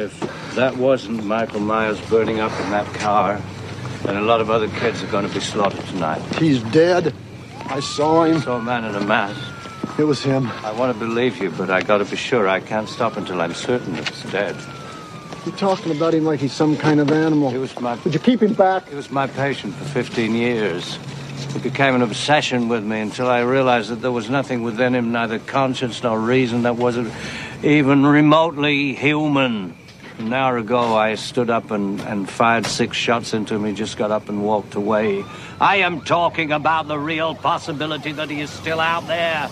If that wasn't Michael Myers burning up in that car, then a lot of other kids are going to be slaughtered tonight. He's dead. I saw him. Saw a man in a mask. It was him. I want to believe you, but I got to be sure. I can't stop until I'm certain that he's dead. You're talking about him like he's some kind of animal. He was my Would you keep him back? he was my patient for 15 years. It became an obsession with me until I realized that there was nothing within him, neither conscience nor reason, that wasn't even remotely human. An hour ago, I stood up and, and fired six shots into him. He just got up and walked away. I am talking about the real possibility that he is still out there.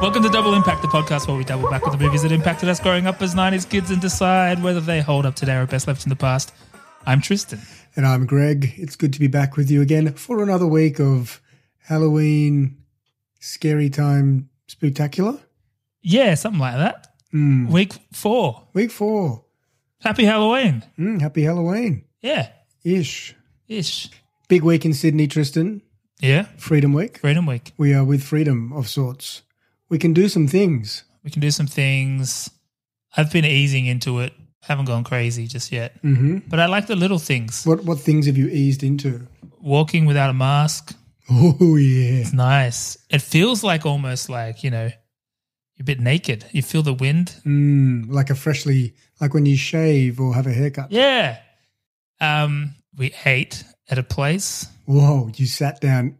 Welcome to Double Impact, the podcast where we double back with the movies that impacted us growing up as 90s kids and decide whether they hold up today or are best left in the past. I'm Tristan. And I'm Greg. It's good to be back with you again for another week of Halloween scary time spectacular. Yeah, something like that. Week four. Week four. Happy Halloween. Mm, happy Halloween. Yeah, Ish. ish. Big week in Sydney, Tristan. Yeah, Freedom Week. Freedom Week. We are with freedom of sorts. We can do some things. We can do some things. I've been easing into it. Haven't gone crazy just yet. hmm But I like the little things. What what things have you eased into? Walking without a mask. Oh yeah. It's nice. It feels like almost like, you know, you're a bit naked. You feel the wind. Mm, like a freshly like when you shave or have a haircut. Yeah. Um, we ate at a place. Whoa, you sat down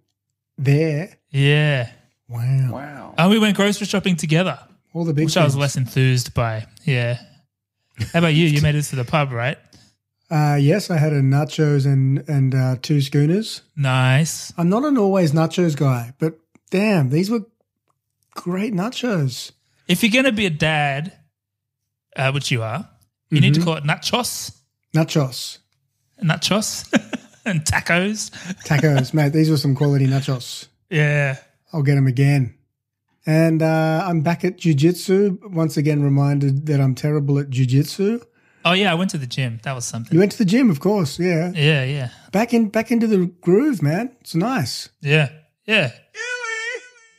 there. Yeah. Wow. Wow. And we went grocery shopping together, All the big which I was less enthused by. Yeah. How about you? You made it to the pub, right? Uh, yes, I had a nachos and and uh, two schooners. Nice. I'm not an always nachos guy, but damn, these were great nachos. If you're going to be a dad, uh, which you are, you need to call it nachos, Nachos, nachos, and tacos. tacos, mate. These were some quality nachos. Yeah. I'll get them again. And uh, I'm back at jujitsu. Once again, reminded that I'm terrible at jujitsu. Oh yeah, I went to the gym. That was something. You went to the gym, of course. Yeah, Yeah, yeah, back in back into the groove, man. It's nice. yeah, yeah.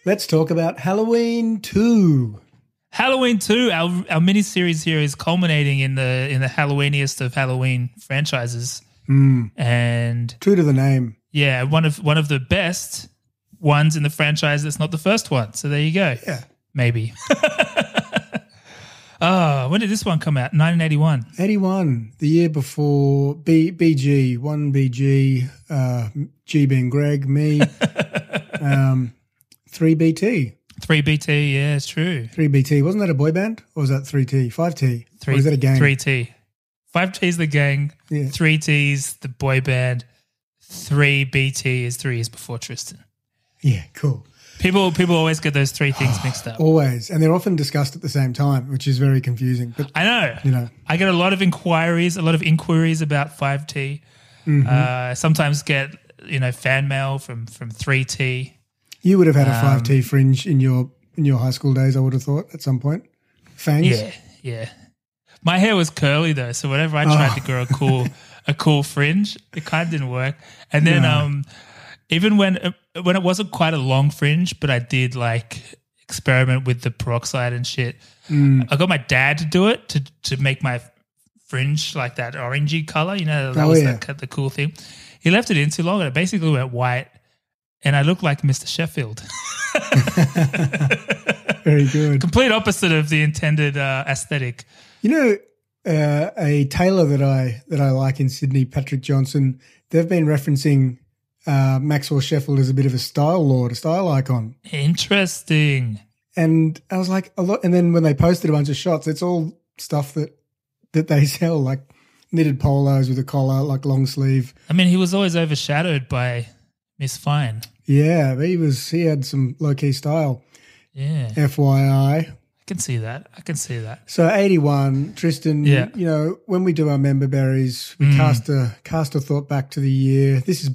Let's talk about Halloween two. Halloween two, our our mini series here is culminating in the in the Halloweeniest of Halloween franchises, and True to the name. yeah, one of one of the best ones in the franchise. That's not the first one. So there you go. Yeah. maybe. oh, when did this one come out? 1981. 81, the year before B, BG, 1BG, uh, G being Greg, me, um, 3BT. 3BT, yeah, it's true. 3BT. Wasn't that a boy band? Or was that 3T? 5T? or is that a gang? 3T. 5T is the gang, Yeah. 3T's the boy band, 3BT is three years before Tristan. Yeah, cool. People people always get those three things mixed up. Always. And they're often discussed at the same time, which is very confusing. But, I know. you know, I get a lot of inquiries, a lot of inquiries about 5T. Mm-hmm. Uh, sometimes get, you know, fan mail from from 3T. you would have had a Um, 5T fringe in your in your high school days, I would have thought, at some point. Fangs? Yeah, yeah. My hair was curly though, so whenever I tried Oh. to grow a cool a cool fringe, it kind of didn't work. And then um even when uh, when it wasn't quite a long fringe, but I did like experiment with the peroxide and shit. Mm. I got my dad to do it to to make my fringe like that orangey color. You know, that Oh, was yeah. the, the cool thing. He left it in too long, and it basically went white, and I looked like Mr. Sheffield. Very good. Complete opposite of the intended uh, aesthetic. You know, uh, a tailor that I that I like in Sydney, Patrick Johnson. They've been referencing uh, Maxwell Sheffield is a bit of a style lord, a style icon. Interesting. And I was like, a lot. And then when they posted a bunch of shots, it's all stuff that that they sell, like knitted polos with a collar, like long sleeve. I mean, he was always overshadowed by Miss Fine. Yeah, he was. He had some low key style. Yeah, FYI. I can see that. I can see that. So eighty one, Tristan. Yeah. You know, when we do our member berries, we cast a cast a thought back to the year. This is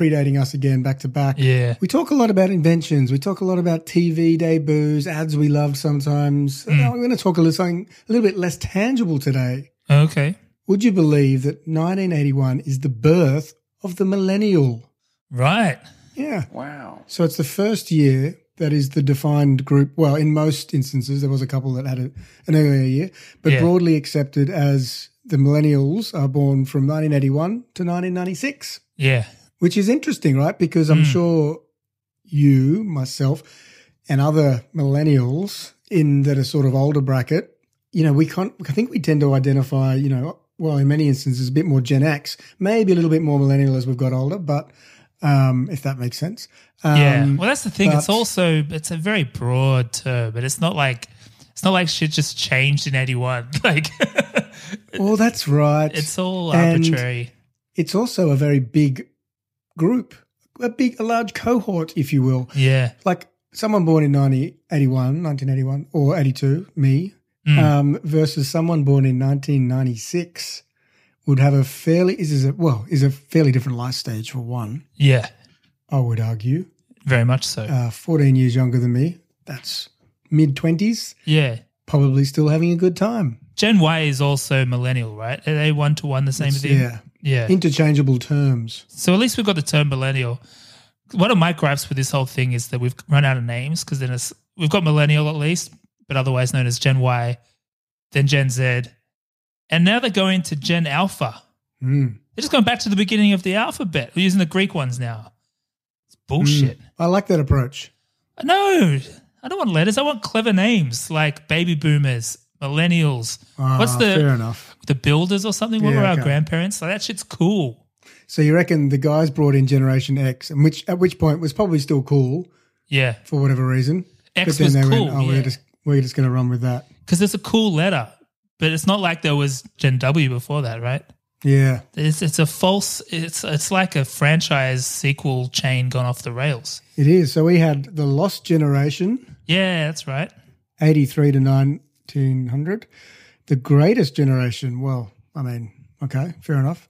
predating us again, back to back. Yeah. We talk a lot about inventions. We talk a lot about TV debuts, ads we love sometimes. Mm. I'm going to talk a little something a little bit less tangible today. Okay. Would you believe that 1981 is the birth of the millennial. Right. Yeah. Wow. So it's the first year that is the defined group. Well, in most instances, there was a couple that had a, an earlier year, but Yeah. broadly accepted as the millennials are born from 1981 to 1996, Yeah. Which is interesting, right? Because I'm sure you, myself, and other millennials in that are sort of older bracket, you know, we can't, I think we tend to identify, you know, well, in many instances, a bit more Gen X, maybe a little bit more millennial as we've got older, but um, if that makes sense. Um, Yeah. Well, that's the thing. It's also it's a very broad term, but it's not like it's not like shit just changed in eighty one. Like Well, that's right. it's all And arbitrary. It's also a very big group, a big, a large cohort, if you will. Yeah. Like someone born in 1981, 1981, or 82, me, Mm. um, versus someone born in 1996 would have a fairly, is, is a, well, is a fairly different life stage for one, Yeah. I would argue. Very much so. Uh, 14 years younger than me. That's mid 20s, yeah. probably still having a good time. Gen Y is also millennial, right? Are they one to one the same It's- thing? yeah. Yeah. Interchangeable terms. So at least we've got the term millennial. One of my gripes with this whole thing is that we've run out of names because then it's, we've got millennial at least, but otherwise known as Gen Y, then Gen Z, and now they're going to Gen Alpha. Mm. They're just going back to the beginning of the alphabet. We're using the Greek ones now. It's bullshit. I like that approach. No, I don't want letters. I want clever names like baby boomers, millennials. What's Ah, the fair enough? The builders or something? What Yeah, were our grandparents? Like that shit's cool. So you reckon the guys brought in Generation X, and which at which point was probably still cool Yeah, for whatever reason. X but then was they cool. went, "Oh, yeah. we're just we're just going to run with that." because it's a cool letter. But it's not like there was Gen W before that, right? Yeah, It's it's a false. It's it's like a franchise sequel chain gone off the rails. it is. So we had the Lost Generation, Yeah, that's right. eighty three to nineteen hundred. The Greatest Generation. Well, I mean, okay, fair enough.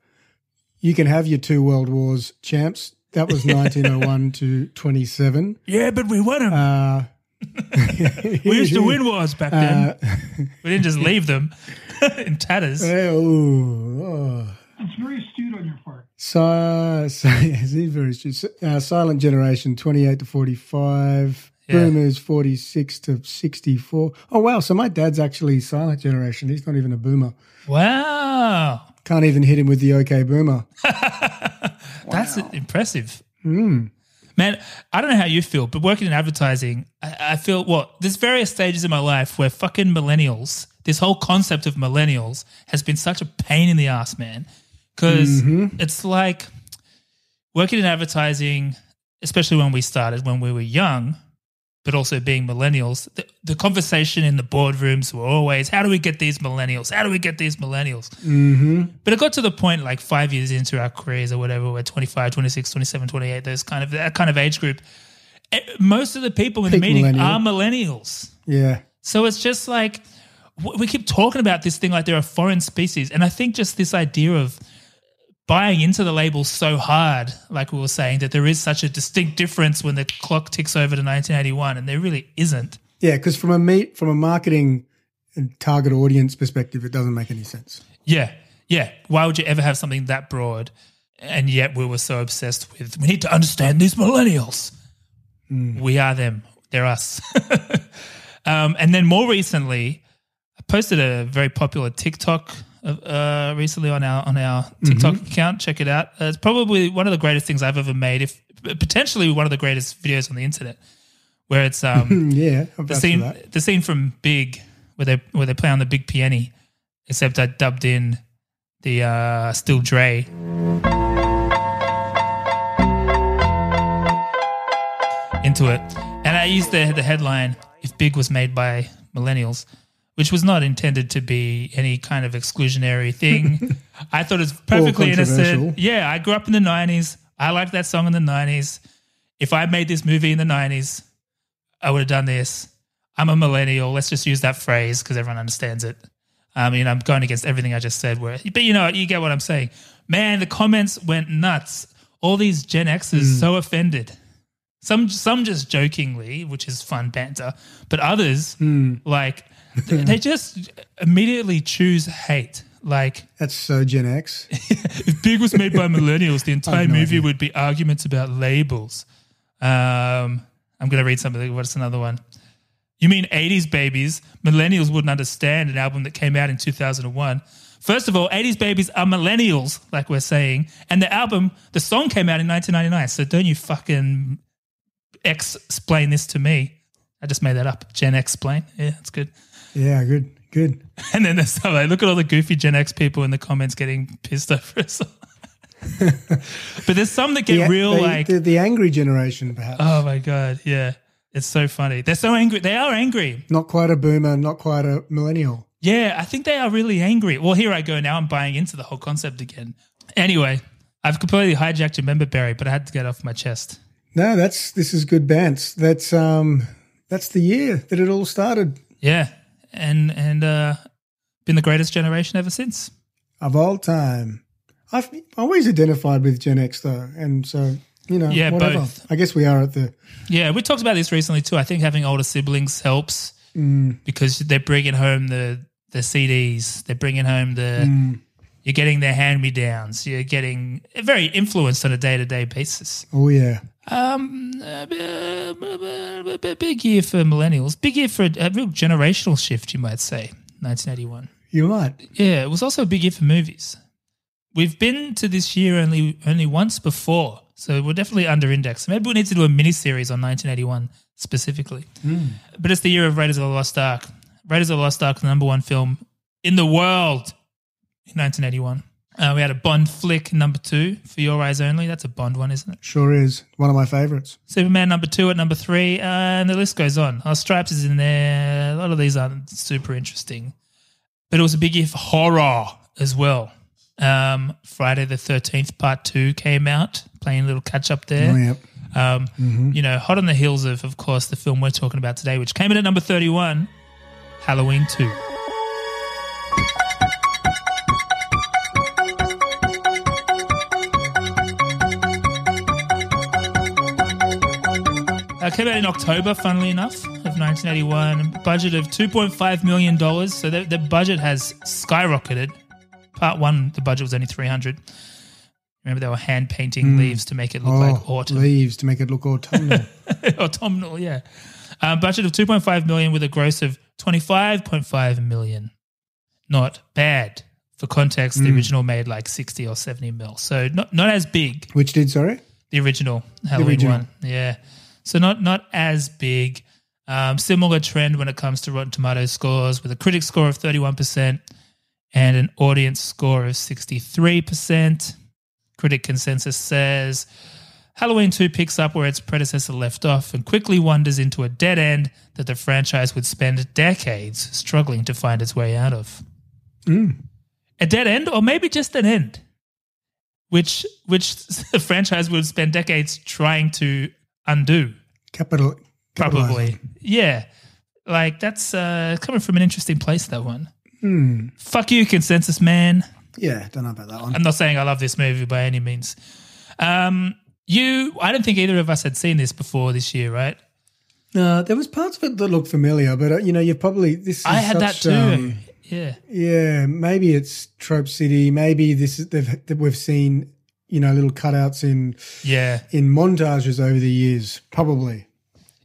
You can have your two World Wars champs. That was nineteen oh one to twenty seven. Yeah, but we won them. Uh, we used to win wars back then. Uh, we didn't just leave them in tatters. oh, oh. It's very astute on your part. So, so yes, he's very astute. Uh, Silent Generation, 28 to 45. Yeah. Boomers, 46 to 64. Oh, wow. So my dad's actually Silent Generation. He's not even a boomer. Wow, Can't even hit him with the OK Boomer. that's impressive. Hmm. Man, I don't know how you feel, but working in advertising, I, I feel what there's various stages in my life where fucking millennials, this whole concept of millennials has been such a pain in the ass, man. Because Mm-hmm. it's like working in advertising, especially when we started when we were young, but also being millennials, the, the conversation in the boardrooms were always, how do we get these millennials? How do we get these millennials? Mm-hmm. But it got to the point like five years into our careers or whatever, we're 25, 26, 27, 28, those kind of, that kind of age group. eh, Most of the people in the meeting millennial. are millennials. Yeah. So it's just like, we keep talking about this thing like they're a foreign species. And I think just this idea of buying into the label so hard, like we were saying, that there is such a distinct difference when the clock ticks over to 1981, and there really isn't. Yeah, because from a meet, from a marketing and target audience perspective, it doesn't make any sense. Yeah, yeah. Why would you ever have something that broad? And yet we were so obsessed with we need to understand these millennials. We are them. They're us. um, and then more recently, I posted a very popular TikTok uh, recently on our on our TikTok account. Check it out. Uh, it's probably one of the greatest things I've ever made. If potentially one of the greatest videos on the internet, where it's um, Yeah, the scene the scene from Big where they where they play on the big piano, except I dubbed in the uh, Still Dre. Into it, and I used the the headline "If Big was made by millennials," which was not intended to be any kind of exclusionary thing. I thought it was perfectly innocent. Yeah, I grew up in the '90s. I liked that song in the '90s. If I made this movie in the '90s, I would have done this. I'm a millennial. Let's just use that phrase because everyone understands it. I mean, I'm going against everything I just said. Where, but you know, you get what I'm saying. Man, the comments went nuts. All these Gen Xers hmm. so offended. Some, some just jokingly, which is fun banter, but others hmm. like th- they just immediately choose hate. Like, That's so Gen X. if Big was made by millennials, the entire no movie idea. would be arguments about labels. Um, I'm going to read something. What's another one? You mean 80s babies? Millennials wouldn't understand an album that came out in 2001. First of all, 80s babies are millennials, like we're saying, and the album, the song came out in 1999. So don't you fucking explain this to me. I just made that up. Gen X explain. Yeah, that's good. Yeah, good, good. And then there's some, like, look at all the goofy Gen X people in the comments getting pissed over it. but there's some that get The- real the, like, the, the angry generation, perhaps. oh my god, yeah, it's so funny. They're so angry. They are angry. not quite a boomer, not quite a millennial. Yeah, I think they are really angry. Well, here I go now. I'm buying into the whole concept again. Anyway, I've completely hijacked your member berry, but I had to get off my chest. No, that's this is good bants. That's um that's the year that it all started Yeah, and and uh, been the greatest generation ever since. of all time. I've always identified with Gen X though, and so you know, Yeah, whatever. both. I guess we are at the Yeah, we talked about this recently too. I think having older siblings helps Mm. because they're bringing home the the CDs. They're bringing home the. Mm. You're getting their hand me downs. You're getting very influenced on a day to day basis. oh yeah, Um, big year for millennials. Big year for a, a real generational shift, you might say. 1981. you might. Yeah, it was also a big year for movies. We've been to this year only only once before, so we're definitely under indexed. Maybe we need to do a mini series on 1981 specifically. But it's the year of Raiders of the Lost Ark. Raiders of the Lost Ark, the number one film in the world 1981. Uh, we had a Bond flick number two for Your Eyes Only. That's a Bond one, isn't it? Sure is. One of my favorites. Superman number two at number three, uh, and the list goes on. Our Stripes is in there. A lot of these aren't super interesting, but it was a big year for horror as well. Um, Friday the 13th, part two came out, playing a little catch up there. Oh, yep. um, mm-hmm. You know, hot on the heels of, of course, the film we're talking about today, which came in at number 31, Halloween 2. Came out in October, funnily enough, of 1981. Budget of $2.5 million. So the, the budget has skyrocketed. Part one, the budget was only 300 Remember, they were hand painting leaves to make it look Oh, like autumn. leaves to make it look autumnal. Autumnal, yeah. Um, budget of 2.5 million with a gross of 25.5 million. Not bad. For context, the original made like 60 or 70 mil. So not, not as big. Which did sorry? The original Halloween original. one. Yeah. So not not as big. Um, similar trend when it comes to Rotten Tomatoes scores with a critic score of 31% and an audience score of 63%. Critic consensus says Halloween 2 picks up where its predecessor left off and quickly wanders into a dead end that the franchise would spend decades struggling to find its way out of. A dead end, or maybe just an end, which which the franchise would spend decades trying to undo. Capital. Probably, yeah. Like that's uh, coming from an interesting place. That one. Fuck you, consensus man. Yeah, don't know about that one. I'm not saying I love this movie by any means. Um, you, I don't think either of us had seen this before this year, right? No, there was parts of it that looked familiar, but uh, you know, you probably this. Is I had that too. um, yeah, yeah, maybe it's Trope City. Maybe this is they've that we've seen. You know, little cutouts in yeah, in montages over the years. Probably.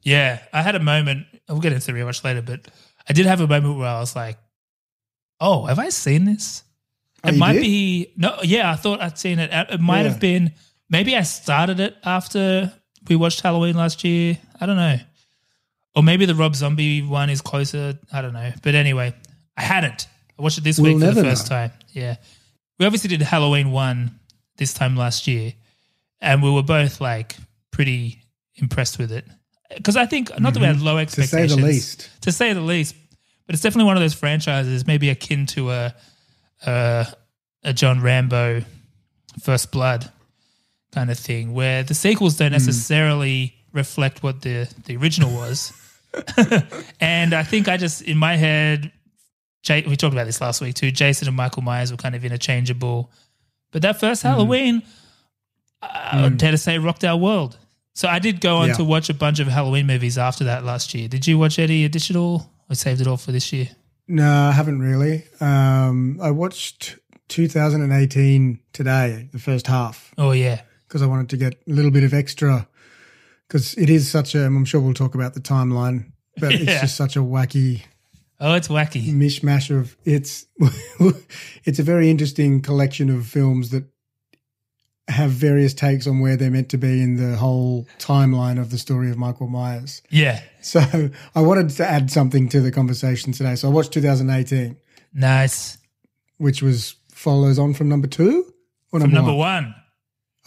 yeah. I had a moment. We'll get into the rewatch later, but I did have a moment where I was like, "Oh, have I seen this?" Oh, it might did? be no. Yeah, I thought I'd seen it. It might Yeah. have been. Maybe I started it after we watched Halloween last year. I don't know. Or maybe the Rob Zombie one is closer. I don't know. But anyway, I hadn't. I watched it this We'll week for the first know. time. Yeah. We obviously did Halloween one this time last year, and we were both like pretty impressed with it. Because I think, not that we had low Mm-hmm. To say expectations. the least. To say the least. But it's definitely one of those franchises, maybe akin to a, a, a John Rambo First Blood kind of thing, where the sequels don't necessarily reflect what the, the original was. and I think I just, in my head, Jay, we talked about this last week too. Jason and Michael Myers were kind of interchangeable. But that first Hmm. Halloween, I would dare to say, rocked our world. So I did go on Yeah. to watch a bunch of Halloween movies after that last year. Did you watch any additional? I saved it all for this year. No, I haven't really. Um, I watched 2018 today, the first half, Oh yeah, because I wanted to get a little bit of extra. Because it is such a, I'm sure we'll talk about the timeline, but Yeah. it's just such a wacky oh it's wacky. mishmash of it's. it's a very interesting collection of films that have various takes on where they're meant to be in the whole timeline of the story of Michael Myers. Yeah, So I wanted to add something to the conversation today. So I watched 2018, nice. which was follows on from number two or From number, number one? one,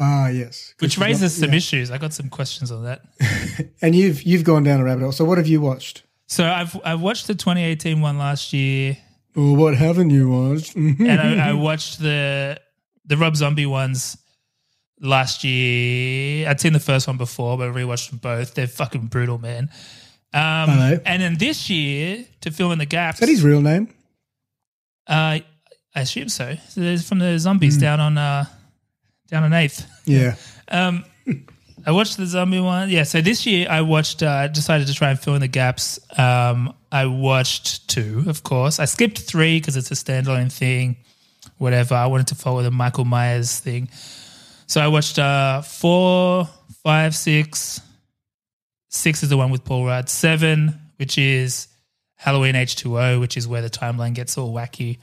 Ah, yes. which raises some Yeah. issues. I got some questions on that. And you've you've gone down a rabbit hole. So what have you watched? So I've I've watched the 2018 one last year, Or what haven't you watched? and I, I watched the the Rob Zombie ones last year. I'd seen the first one before, but I rewatched them both. They're fucking brutal, man. Um, they? and then this year to fill in the gaps, Is that his real name? uh, I assume so. so there's from the zombies Hmm. down on uh, down on Eighth. Yeah. Um, I watched the zombie one. Yeah, so this year I watched. Uh, decided to try and fill in the gaps. Um, I watched two, of course. I skipped three because it's a standalone thing. Whatever. I wanted to follow the Michael Myers thing, so I watched uh, four, five, six. Six is the one with Paul Rudd. Seven, which is Halloween H two O, which is where the timeline gets all wacky.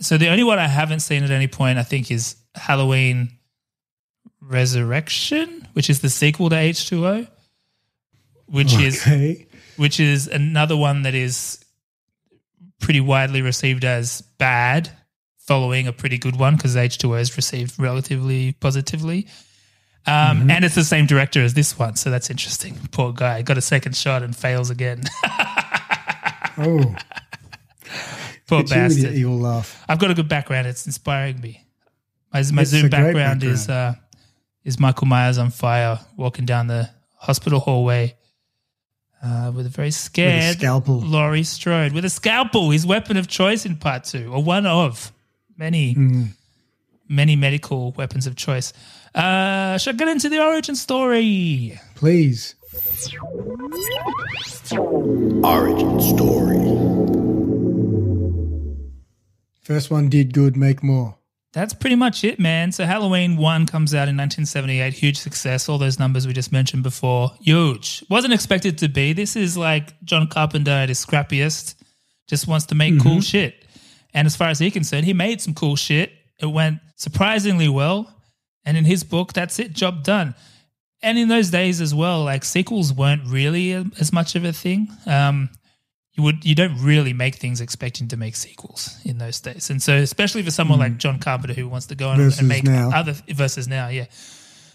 So the only one I haven't seen at any point, I think, is Halloween Resurrection, which is the sequel to H2O, which is which is another one that is pretty widely received as bad, following a pretty good one because H2O is received relatively positively. Um, And it's the same director as this one, so that's interesting. Poor guy got a second shot and fails again. Oh, Poor it's you bastard. evil laugh. I've got a good background. It's inspiring me. My, my Zoom great background, is uh, is Michael Myers on fire, walking down the hospital hallway uh, with a very scared scalpel. Laurie Strode with a scalpel, his weapon of choice in part two, or one of many, Hmm. many medical weapons of choice. Uh, should I get into the origin story? Please. Origin story. First one did good, make more. That's pretty much it, man. So Halloween 1 comes out in 1978. Huge success. All those numbers we just mentioned before. Huge. Wasn't expected to be. This is like John Carpenter at his scrappiest. Just wants to make cool shit. And as far as he's concerned, he made some cool shit. It went surprisingly well. And in his book, that's it. Job done. And in those days as well, like sequels weren't really as much of a thing. Um, you would you don't really make things expecting to make sequels in those days, and so especially for someone like John Carpenter who wants to go on Hmm. And make now. other versus now, yeah.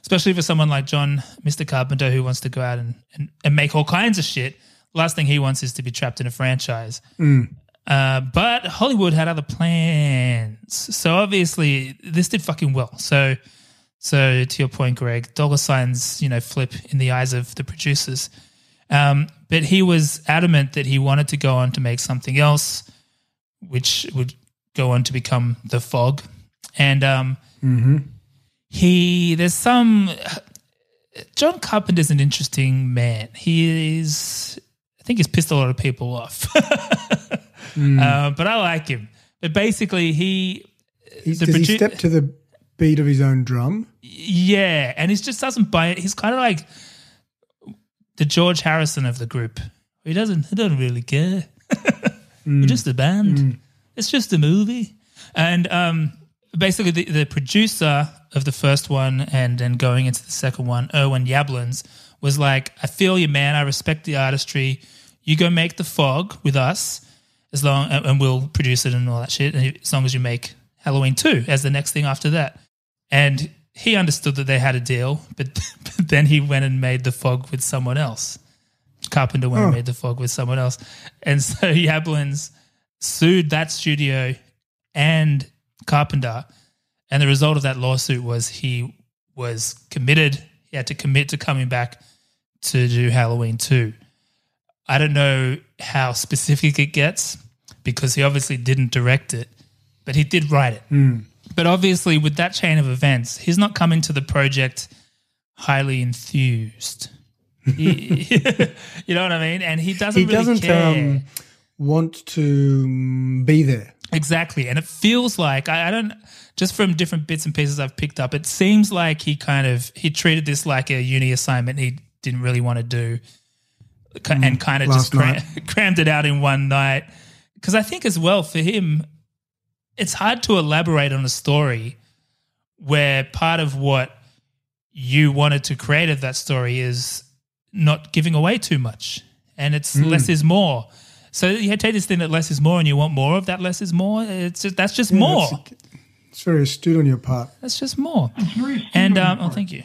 Especially for someone like John, Mr. Carpenter, who wants to go out and, and, and make all kinds of shit. Last thing he wants is to be trapped in a franchise. Hmm. Uh, but Hollywood had other plans, so obviously this did fucking well. So, so to your point, Greg, dollar signs, you know, flip in the eyes of the producers. Um, but he was adamant that he wanted to go on to make something else, which would go on to become The Fog. And um, he, there's some. John Carpenter's an interesting man. He is, I think he's pissed a lot of people off. uh, but I like him. But basically, he, He's, The does he step to the beat of his own drum? yeah, and he just doesn't buy it. He's kind of like the George Harrison of the group. He doesn't. He doesn't really care. We're just a band. It's just a movie. And um, basically, the, the producer of the first one and then going into the second one, Irwin Yablans, was like, "I feel you, man. I respect the artistry. You go make the fog with us, as long and and we'll produce it and all that shit. As long as you make Halloween two as the next thing after that." And he understood that they had a deal, but, but then he went and made the fog with someone else. Carpenter went and oh. made the fog with someone else. And so Yablans sued that studio and Carpenter. And the result of that lawsuit was he was committed. He had to commit to coming back to do Halloween 2. I don't know how specific it gets because he obviously didn't direct it, but he did write it. Hmm. But obviously, with that chain of events, he's not coming to the project highly enthused. He- you know what I mean? And he doesn't He really doesn't. care. Um, want to mm, be there. Exactly. And it feels like I, I don't just from different bits and pieces I've picked up, it seems like he kind of he treated this like a uni assignment he didn't really want to do. And kind of just Mm, cram, crammed it out in one night. Because I think as well for him, it's hard to elaborate on a story where part of what you wanted to create of that story is not giving away too much. And it's Mm. less is more. So you take this thing that less is more and you want more of that less is more. It's just, that's just more. That's, it's very astute on your part. That's just more. very And um, oh, thank you.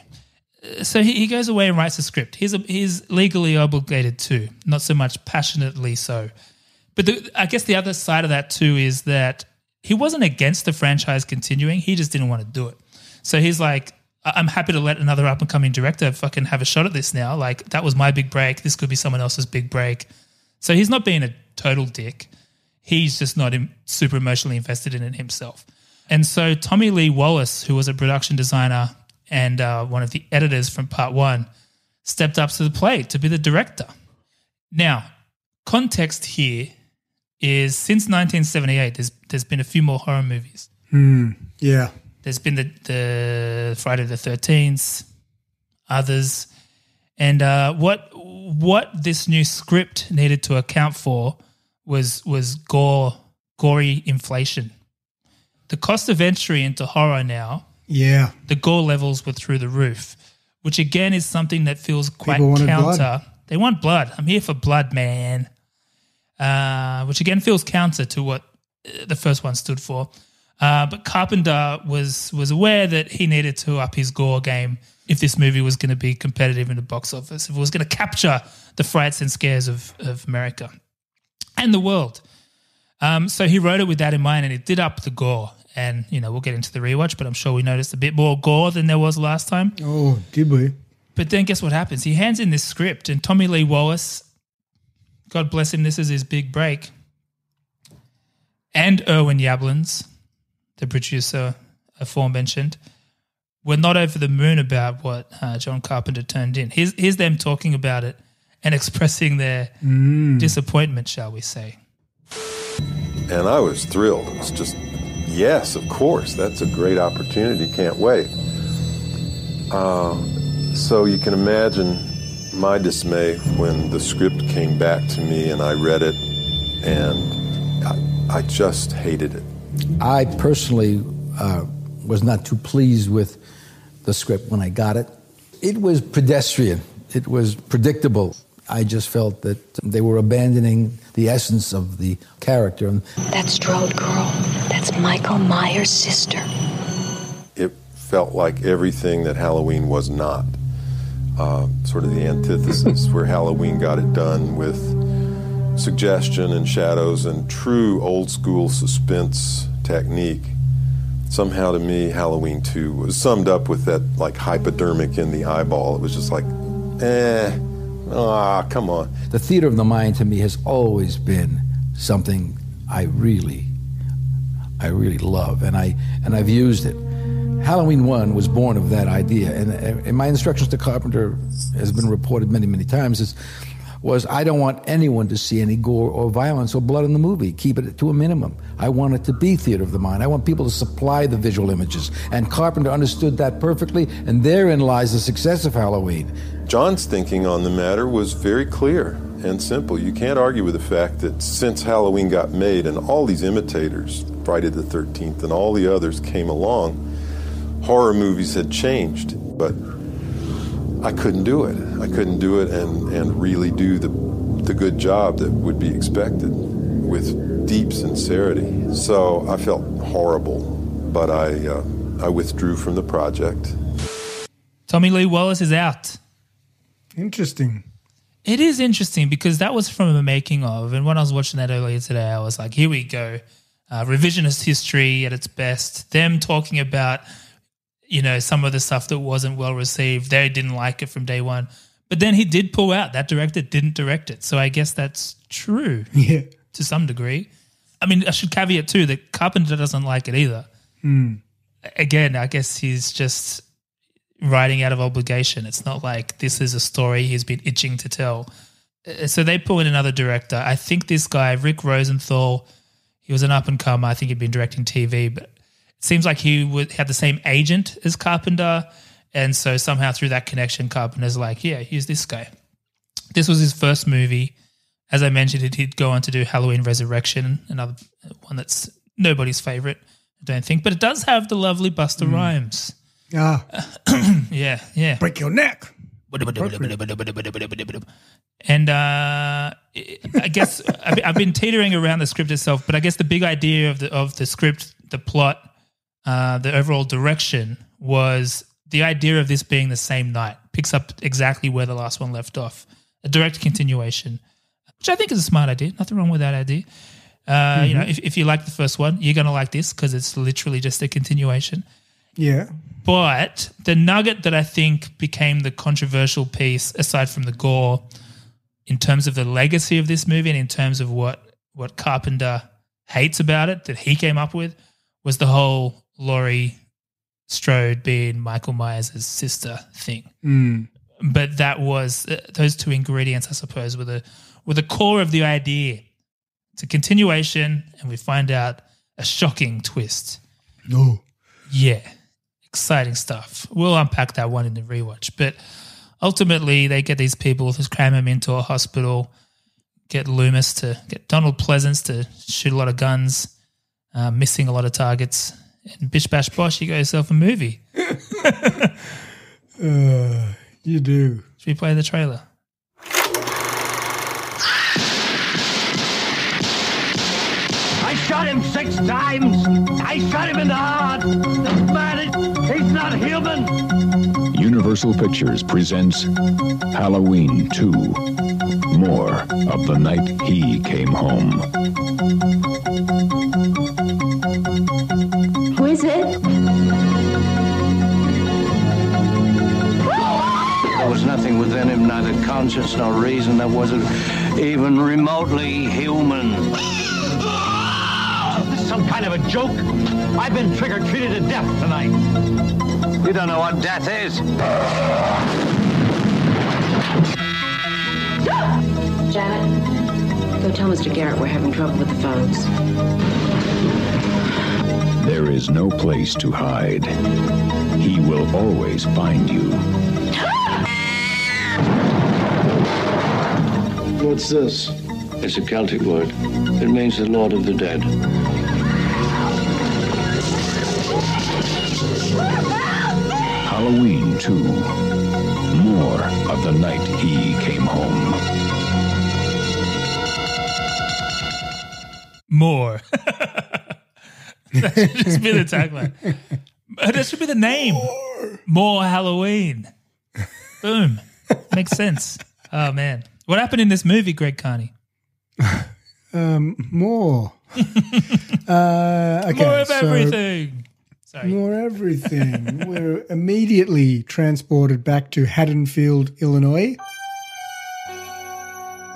So he, he goes away and writes a script. He's a, he's legally obligated to, not so much passionately so. But the, I guess the other side of that too is that he wasn't against the franchise continuing. He just didn't want to do it. So he's like, "I- I'm happy to let another up and coming director fucking have a shot at this now. Like that was my big break. This could be someone else's big break. So he's not being a total dick. He's just not super emotionally invested in it himself. And so Tommy Lee Wallace, who was a production designer and uh, one of the editors from part one, stepped up to the plate to be the director. Now, context here is since 1978, there's there's been a few more horror movies. Yeah. There's been the, the Friday the Thirteenth, others, and uh, what what this new script needed to account for was was gore, gory inflation. The cost of entry into horror now, Yeah. the gore levels were through the roof, which again is something that feels quite counter. blood. They want blood. I'm here for blood, man. Uh, which again feels counter to what uh, the first one stood for. Uh, but Carpenter was was aware that he needed to up his gore game if this movie was going to be competitive in the box office, if it was going to capture the frights and scares of, of America and the world. Um, so he wrote it with that in mind, and it did up the gore. And you know, we'll get into the rewatch, but I'm sure we noticed a bit more gore than there was last time. Oh, did we? But then guess what happens? He hands in this script, and Tommy Lee Wallace, God bless him, this is his big break. And Irwin Yablans, the producer aforementioned, were not over the moon about what uh, John Carpenter turned in. Here's, here's them talking about it and expressing their disappointment, shall we say. And I was thrilled. It was just, yes, of course, that's a great opportunity. Can't wait. Uh, so you can imagine my dismay when the script came back to me and I read it, and I, I just hated it. I personally uh, was not too pleased with the script when I got it. It was pedestrian, it was predictable. I just felt that they were abandoning the essence of the character. And That Strode girl, that's Michael Myers' sister. It felt like everything that Halloween was not. Uh, sort of the antithesis, where Halloween got it done with suggestion and shadows and true old school suspense technique. Somehow to me, Halloween 2 was summed up with that like hypodermic in the eyeball. It was just like, eh, ah, come on. the theater of the mind to me has always been something I really, I really love, and I and I've used it. Halloween One was born of that idea, and, uh, and my instructions to Carpenter has been reported many, many times. Is was I don't want anyone to see any gore or violence or blood in the movie. Keep it to a minimum. I want it to be theater of the mind. I want people to supply the visual images, and Carpenter understood that perfectly, and therein lies the success of Halloween. John's thinking on the matter was very clear and simple. You can't argue with the fact that since Halloween got made and all these imitators, Friday the 13th and all the others came along, horror movies had changed. But I couldn't do it. I couldn't do it and, and really do the, the good job that would be expected with deep sincerity. So I felt horrible, but I, uh, I withdrew from the project. Tommy Lee Wallace is out. Interesting. It is interesting because that was from a making of, and when I was watching that earlier today, I was like, "Here we go, uh, revisionist history at its best." Them talking about, you know, some of the stuff that wasn't well received. They didn't like it from day one, but then he did pull out. That director didn't direct it, so I guess that's true Yeah. to some degree. I mean, I should caveat too that Carpenter doesn't like it either. Again, I guess he's just writing out of obligation. It's not like this is a story he's been itching to tell. Uh, So they pull in another director. I think this guy, Rick Rosenthal, he was an up and comer. I think he'd been directing TV, but seems like he would had the same agent as Carpenter. And so somehow through that connection, Carpenter's like, yeah, here's this guy. This was his first movie. As I mentioned, he'd go on to do Halloween Resurrection, another one that's nobody's favorite, I don't think. But it does have the lovely Busta Rhymes. Ah, Yeah, yeah. break your neck. And uh, I guess I've I've been teetering around the script itself, but I guess the big idea of the of the script, the plot, uh, the overall direction was the idea of this being the same night. Picks up exactly where the last one left off, a direct continuation, which I think is a smart idea. Nothing wrong with that idea. Uh, You know, if, if you like the first one, you're gonna like this because it's literally just a continuation. Yeah. But the nugget that I think became the controversial piece, aside from the gore, in terms of the legacy of this movie and in terms of what what Carpenter hates about it that he came up with, was the whole Laurie Strode being Michael Myers' sister thing. But that was uh, those two ingredients, I suppose, were the were the core of the idea. It's a continuation, and we find out a shocking twist. No. Yeah, exciting stuff. We'll unpack that one in the rewatch. But ultimately, they get these people, just cram them into a hospital, get Loomis to get Donald Pleasence to shoot a lot of guns, uh, missing a lot of targets, and bish bash bosh, you got yourself a movie. Uh, you do. Should we play the trailer? I shot him six times. I shot him in the heart. The man, is- he's not human. Universal Pictures presents Halloween 2 More of the Night He Came Home. Neither conscience nor reason, that wasn't even remotely human. This is some kind of a joke. I've been trick or treated to death tonight. You don't know what death is. Janet, go tell Mr. Garrett we're having trouble with the phones. There is no place to hide. He will always find you. What's this? It's a Celtic word. It means the Lord of the Dead. Halloween 2 More of the Night He Came Home. More. that should just be the tagline. Uh, That should be the name. More, Halloween. Boom. Makes sense. Oh man. What happened in this movie, Greg Carney? Um, more. uh, okay, More of so- everything. Sorry. More everything. We're immediately transported back to Haddonfield, Illinois.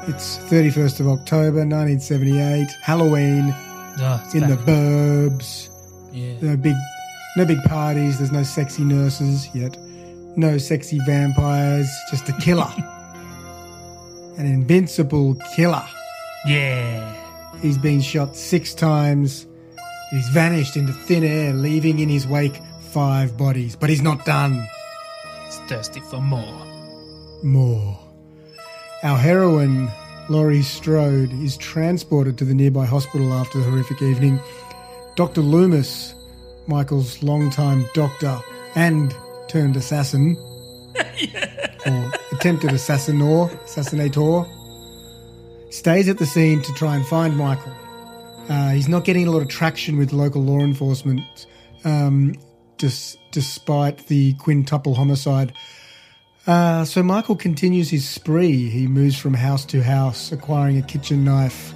It's 31st of October, 1978. Halloween Oh, in the burbs. yeah. No big, no big parties. There's no sexy nurses yet. No sexy vampires. Just a killer. An invincible killer. yeah. He's been shot six times. He's vanished into thin air, leaving in his wake five bodies. But he's not done. He's thirsty for more. More. Our heroine, Laurie Strode, is transported to the nearby hospital after the horrific evening. Dr. Loomis, Michael's longtime doctor and turned assassin, or attempted assassinor, assassinator, stays at the scene to try and find Michael. Uh, he's not getting a lot of traction with local law enforcement, um, dis- despite the quintuple homicide. Uh, so Michael continues his spree. He moves from house to house, acquiring a kitchen knife.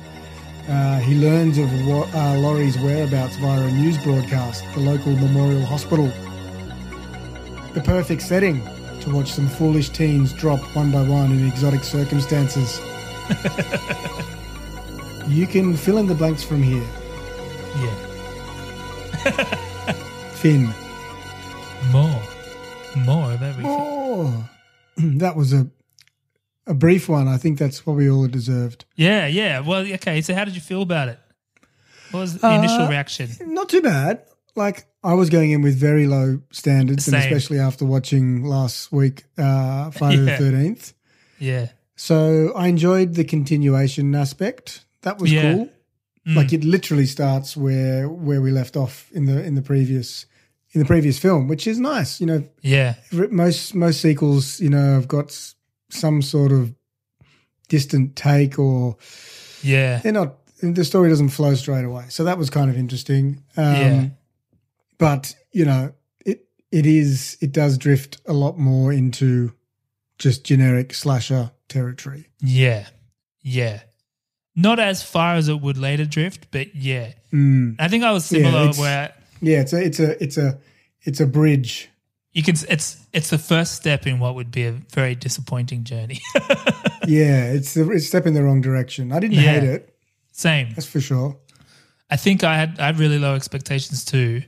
Uh, he learns of wa- uh, Laurie's whereabouts via a news broadcast, the local memorial hospital. The perfect setting to watch some foolish teens drop one by one in exotic circumstances. you can fill in the blanks from here. Yeah. Finn. More. More of everything. That was a a brief one. I think that's what we all deserved. Yeah, yeah. Well, okay. So, how did you feel about it? What was the initial Uh, reaction? Not too bad. Like I was going in with very low standards, and especially after watching last week, uh, Friday Yeah. the Thirteenth. Yeah, So I enjoyed the continuation aspect. That was Yeah. cool. Mm. Like it literally starts where where we left off in the in the previous in the previous film, which is nice. You know, yeah, most most sequels, you know, have got some sort of distant take or yeah, they're not the story doesn't flow straight away. So that was kind of interesting. Um, Yeah. But you know, it it is it does drift a lot more into just generic slasher territory. yeah, yeah. Not as far as it would later drift, but yeah. Mm. I think I was Yeah, similar it's- where Yeah, it's a it's a it's a it's a bridge. you can. It's it's the first step in what would be a very disappointing journey. yeah, it's a, it's a step in the wrong direction. I didn't Yeah. hate it. Same. That's for sure. I think I had I had really low expectations too.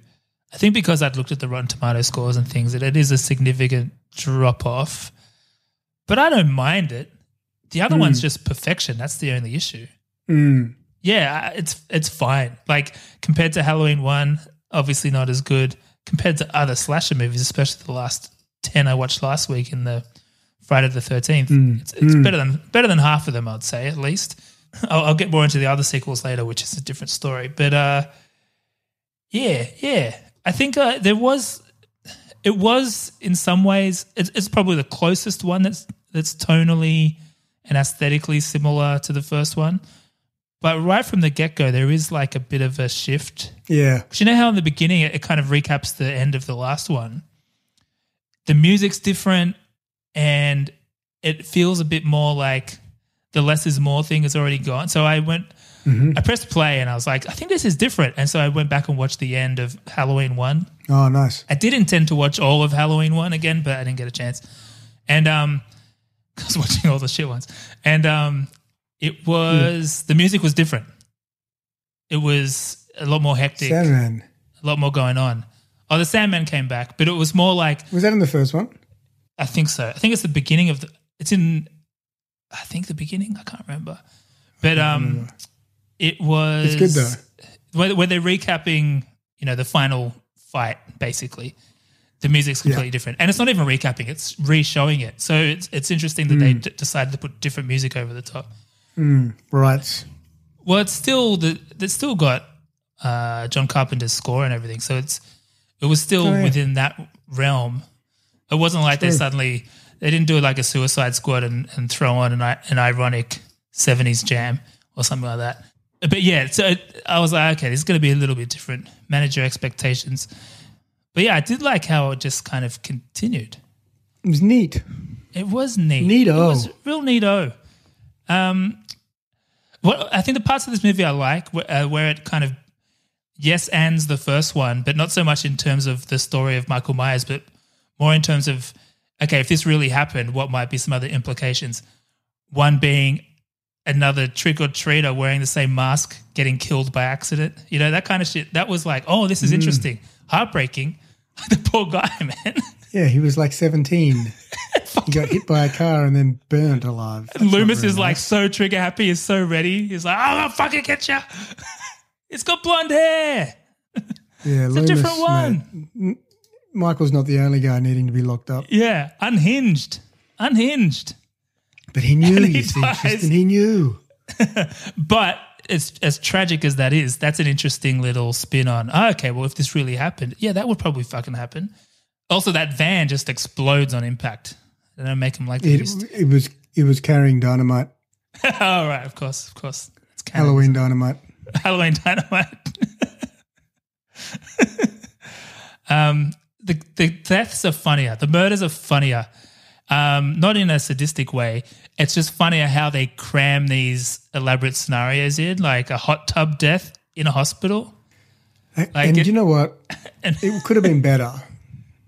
I think because I'd looked at the Rotten Tomato scores and things, that it is a significant drop off. But I don't mind it. The other Mm. one's just perfection. That's the only issue. Mm. Yeah, it's it's fine. Like compared to Halloween one, obviously not as good. Compared to other slasher movies, especially the last ten I watched last week in the Friday the Thirteenth, Mm. it's, it's Mm. better than better than half of them, I'd say at least. I'll, I'll get more into the other sequels later, which is a different story. But uh, yeah, yeah, I think uh, there was it was in some ways it's, it's probably the closest one that's that's tonally and aesthetically similar to the first one. But right from the get go, there is like a bit of a shift. Yeah. you know how in the beginning it, it kind of recaps the end of the last one? The music's different and it feels a bit more like the less is more thing is already gone. So I went, Mhm. I pressed play and I was like, I think this is different. And so I went back and watched the end of Halloween 1. Oh, nice. I did intend to watch all of Halloween one again, but I didn't get a chance. And um, I was watching all the shit ones, and um, it was the music was different. It was a lot more hectic, Sandman. a lot more going on. Oh, the Sandman came back, but it was more like Was that in the first one? I think so. I think it's the beginning of the. It's in. I think the beginning. I can't remember, but um, it was. It's good though. Where, where they're recapping, you know, the final fight. Basically, the music's completely Yeah. different, and it's not even recapping; it's re-showing it. So it's it's interesting that they Mm. d- decided to put different music over the top. Mm, right. Well, it's still the it's still got uh, John Carpenter's score and everything, so it's it was still Oh, yeah. within that realm. It wasn't like they suddenly they didn't do it like a Suicide Squad and, and throw on an, an ironic seventies jam or something like that. But yeah, so it, I was like, okay, this is going to be a little bit different. Manage your expectations. But yeah, I did like how it just kind of continued. It was neat. It was neat. Neato. It was real neato. Um, what I think the parts of this movie I like where, uh, where it kind of yes ands the first one, but not so much in terms of the story of Michael Myers, but more in terms of okay, if this really happened, what might be some other implications? One being another trick or treater wearing the same mask getting killed by accident. You know that kind of shit. That was like, oh, this is Mm. interesting, heartbreaking. the poor guy, man. Yeah, he was like 17. he got hit by a car and then burnt alive. That's not Loomis very is like so trigger happy, is so ready. He's like, oh, gonna fucking get you. it's got blonde hair. yeah, It's a different one. mate, Michael's not the only guy needing to be locked up. Yeah, unhinged. Unhinged. But he knew, And you he see. Tristan, he knew. But as as tragic as that is, that's an interesting little spin on. Oh, okay, well, if this really happened, yeah, that would probably fucking happen. Also, that van just explodes on impact. They don't make him like It, it was it was carrying dynamite, oh, right, of course, of course. It's canon. Halloween dynamite. Halloween Dynamite. um, the the deaths are funnier. The murders are funnier. Um, not in a sadistic way. It's just funny how they cram these elaborate scenarios in, like a hot tub death in a hospital. Like and it- you know what? and- It could have been better.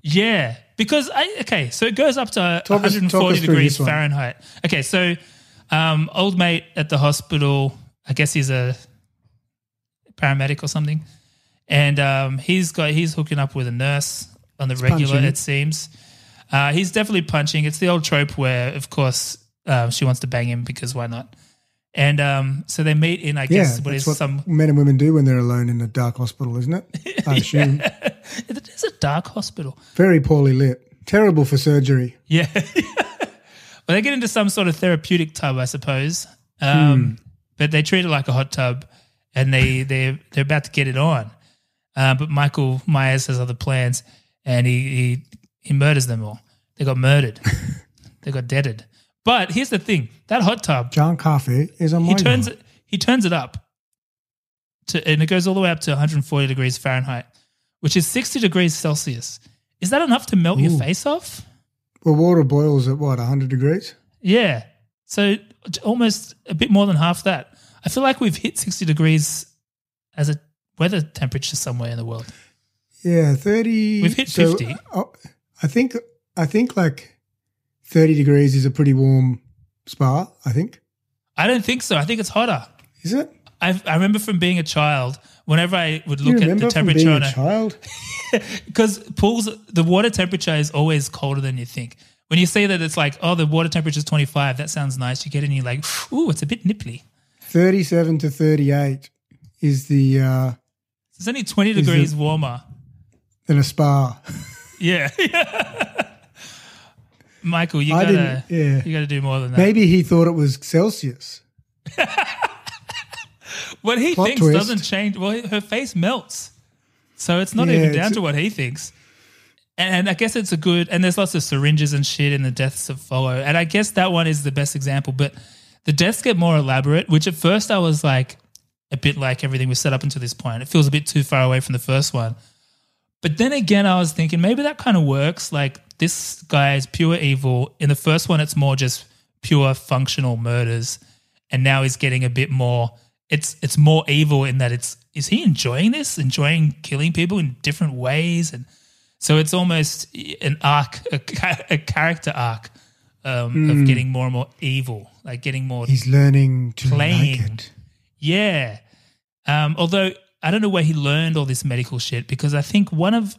Yeah, because I okay, so it goes up to Talk us- talk 140 us degrees. Fahrenheit. Okay, so um, old mate at the hospital, I guess he's a paramedic or something, and um, he's got he's hooking up with a nurse on the regular. punching. It seems uh, he's definitely punching. It's the old trope where, of course, Um, she wants to bang him because why not? And um, so they meet in, I Yeah, guess, what that's is what some. men and women do when they're alone in a dark hospital, isn't it? I assume. It is a dark hospital. Very poorly lit. Terrible for surgery. Yeah. well, they get into some sort of therapeutic tub, I suppose. Um, But they treat it like a hot tub, and they they they're about to get it on. Uh, but Michael Myers has other plans, and he he, he murders them all. They got murdered. they got deaded. But here's the thing: that hot tub, John Coffee is on my he turns it he turns it up to, and it goes all the way up to 140 degrees Fahrenheit, which is 60 degrees Celsius. Is that enough to melt your face off? Well, water boils at what, 100 degrees? Yeah. So almost a bit more than half that. I feel like we've hit 60 degrees as a weather temperature somewhere in the world. Yeah, 30. We've hit so, 50. uh, I think, I think like 30 degrees is a pretty warm spa, I think. I don't think so. I think it's hotter. Is it? I, I remember from being a child, whenever I would look at the temperature on a a child? because pools, the water temperature is always colder than you think. When you say that it's like, oh, the water temperature is 25, that sounds nice. You get in, you're like, ooh, it's a bit nipply. 37 to 38 is the, uh, It's only 20 degrees it- warmer. than a spa. Yeah. Michael, you I gotta, yeah. you gotta do more than that. Maybe he thought it was Celsius. What he Plot thinks twist. doesn't change. Well, her face melts, so it's not Yeah, even down to what he thinks. And I guess it's a good. And there's lots of syringes and shit in the deaths that follow. And I guess that one is the best example. But the deaths get more elaborate. Which at first I was like a bit like everything was set up until this point. It feels a bit too far away from the first one. But then again, I was thinking maybe that kind of works. Like this guy is pure evil. In the first one, it's more just pure functional murders, and now he's getting a bit more. It's it's more evil in that it's is he enjoying this, enjoying killing people in different ways, and so it's almost an arc, a, a character arc um, Mm. of getting more and more evil, like getting more He's learning to playing. like it. Yeah. Um, although I don't know where he learned all this medical shit because I think one of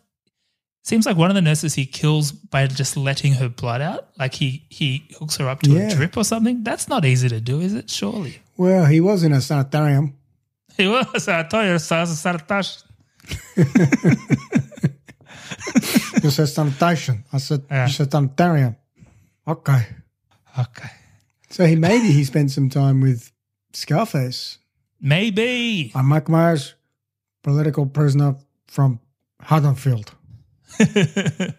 seems like one of the nurses he kills by just letting her blood out. Like he he hooks her up to Yeah. a drip or something. That's not easy to do, is it? Surely. Well, he was in a sanitarium. He was. I told you, so was a sanitation. You said sanitation. I said, Yeah. you said sanitarium. Okay. Okay. So he maybe he spent some time with Scarface. Maybe. I'm Mike Myers, political prisoner from Haddonfield.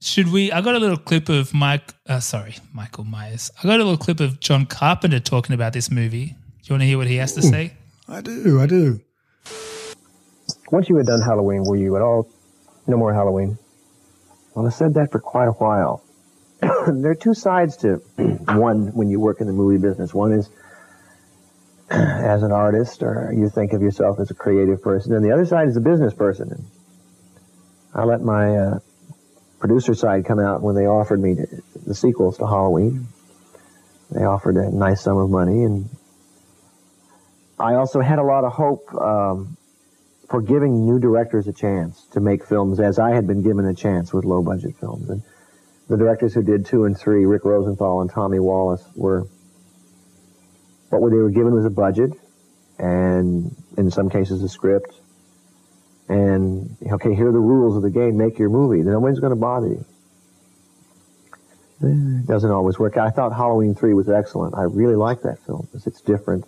Should we? I got a little clip of Mike. Uh, sorry, Michael Myers. I got a little clip of John Carpenter talking about this movie. Do you want to hear what he has to say? I do, I do. Once you had done Halloween, were you at all no more Halloween? Well, I said that for quite a while. there are two sides to one when you work in the movie business. One is as an artist, or you think of yourself as a creative person, and the other side is a business person. I let my uh, producer side come out when they offered me to, the sequels to Halloween. They offered a nice sum of money, and I also had a lot of hope. Um, for giving new directors a chance to make films as I had been given a chance with low budget films. And the directors who did two and three, Rick Rosenthal and Tommy Wallace, were what they were given was a budget and in some cases a script. And okay, here are the rules of the game. Make your movie. Nobody's going to bother you. Eh, It doesn't always work. I thought Halloween 3 was excellent. I really like that film because it's different.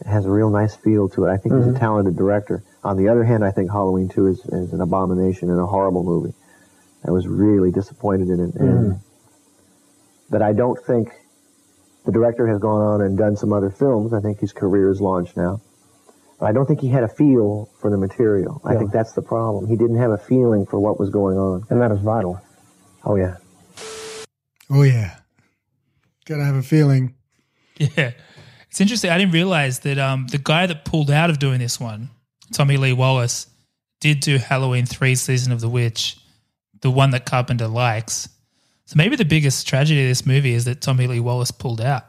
It has a real nice feel to it. I think he's a talented director. On the other hand, I think Halloween 2 is, is an abomination and a horrible movie. I was really disappointed in it. And, But I don't think the director has gone on and done some other films. I think his career is launched now. But I don't think he had a feel for the material. I Yeah. think that's the problem. He didn't have a feeling for what was going on. And that is vital. Oh, yeah. Oh yeah. Gotta have a feeling. Yeah. It's interesting. I didn't realize that um, the guy that pulled out of doing this one, Tommy Lee Wallace, did do Halloween 3 Season of the Witch, the one that Carpenter likes. So maybe the biggest tragedy of this movie is that Tommy Lee Wallace pulled out.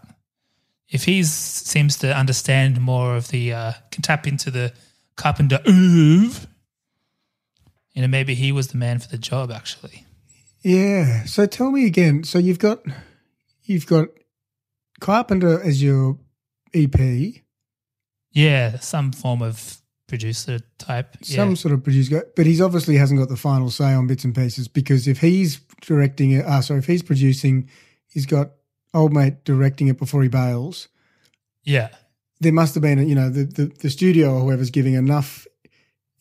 If he seems to understand more of the, uh, can tap into the Carpenter you know, maybe he was the man for the job, actually. Yeah. So tell me again. So you've got you've got Carpenter as your EP, Yeah, some form of producer type. some yeah. sort of producer, but he's obviously hasn't got the final say on bits and pieces because if he's directing it, uh, sorry, if he's producing, he's got old mate directing it before he bails. yeah. There must have been, you know, the, the, the studio or whoever's giving enough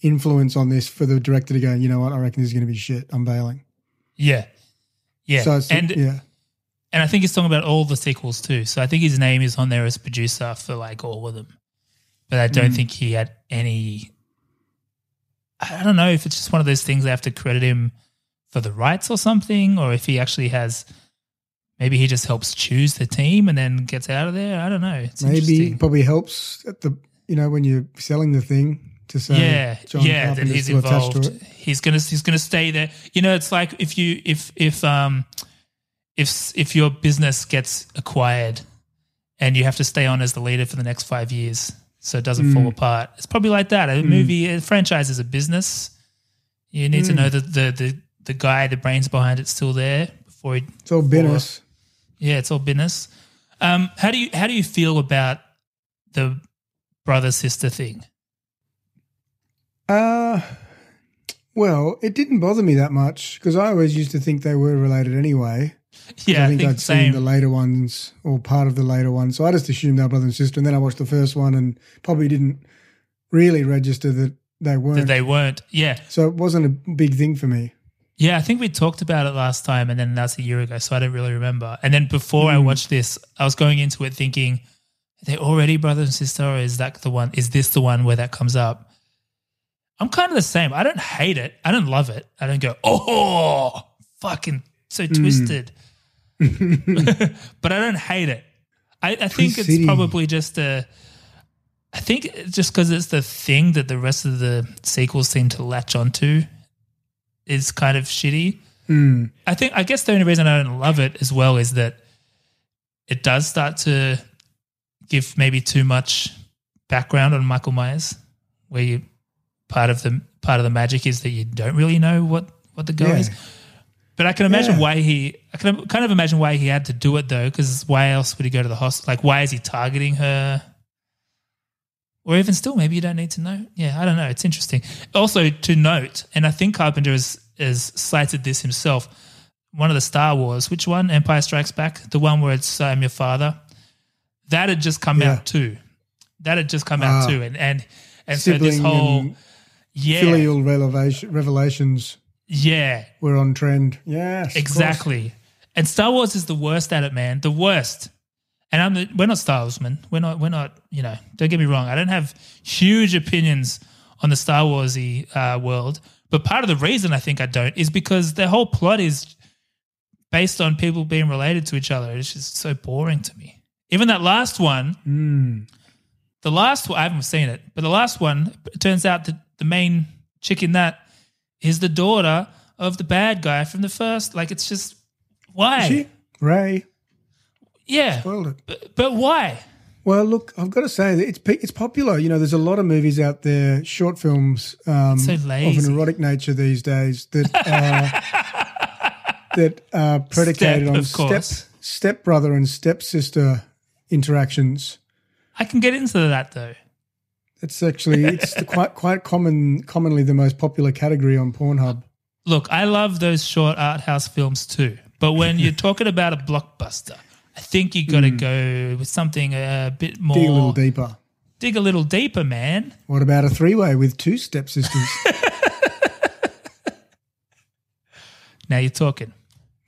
influence on this for the director to go, you know what, I reckon this is going to be shit. I'm bailing. Yeah. Yeah. So and yeah. and I think he's talking about all the sequels too. So I think his name is on there as producer for like all of them. But I don't Mm. think he had any I don't know if it's just one of those things they have to credit him for the rights or something, or if he actually has maybe he just helps choose the team and then gets out of there. I don't know. It's Maybe it probably helps at the, you know, when you're selling the thing to say, yeah, John yeah, that he's to involved. He's gonna he's gonna stay there. You know, it's like if you if if um if if your business gets acquired and you have to stay on as the leader for the next five years, so it doesn't fall Mm. apart. It's probably like that. A Mm. movie, a franchise is a business. You need to Mm. know that the the the guy, the brains behind it's still there before he. It's all business. Yeah, it's all business. Um, how do you how do you feel about the brother sister thing? Uh, well, it didn't bother me that much because I always used to think they were related anyway. Yeah, I I think I'd same. seen the later ones or part of the later ones. So I just assumed they were brother and sister. And then I watched the first one and probably didn't really register that they weren't. That they weren't. Yeah. so it wasn't a big thing for me. Yeah, I think we talked about it last time, and then that's a year ago, so I don't really remember. And then before I Mm. watched this, I was going into it thinking, are they already brother and sister, or is that the one? Is this the one where that comes up? I'm kind of the same. I don't hate it. I don't love it. I don't go, oh, fucking so Mm. twisted. but I don't hate it. I, I think it's probably just a. I think just because it's the thing that the rest of the sequels seem to latch onto is kind of shitty. Mm. I think I guess the only reason I don't love it as well is that it does start to give maybe too much background on Michael Myers, where you part of the part of the magic is that you don't really know what what the go Yeah. is. But I can imagine Yeah. why he. I can kind of imagine why he had to do it though, because why else would he go to the hospital? Like, why is he targeting her? Or even still, maybe you don't need to know. Yeah, I don't know. It's interesting. Also, to note, and I think Carpenter has, has cited this himself. One of the Star Wars, which one? Empire Strikes Back, the one where it's I'm your father. That had just come Yeah. out too. That had just come out Ah. too, and and and so this whole yeah filial revelation, revelations yeah were on trend. Yes. Exactly. And Star Wars is the worst at it, man. The worst. And I'm the, we're not Star Warsmen. We're not. We're not. You know. Don't get me wrong. I don't have huge opinions on the Star Warsy uh, world. But part of the reason I think I don't is because the whole plot is based on people being related to each other. It's just so boring to me. Even that last one, Mm. the last one, I haven't seen it, but the last one, it turns out that the main chick in that is the daughter of the bad guy from the first. Like, it's just, why? Rey. Yeah. Spoiled it. But, but why? Well, look, I've got to say that it's it's popular. You know, there's a lot of movies out there, short films um, So of an erotic nature these days that are, that are predicated Step, on step stepbrother and stepsister interactions. I can get into that though. It's actually it's the quite quite common, commonly the most popular category on Pornhub. Look, I love those short art house films too. But when you're talking about a blockbuster, I think you got to hmm. go with something a bit more. Dig a little deeper. dig a little deeper, man. What about a three way with two stepsisters? Now you're talking.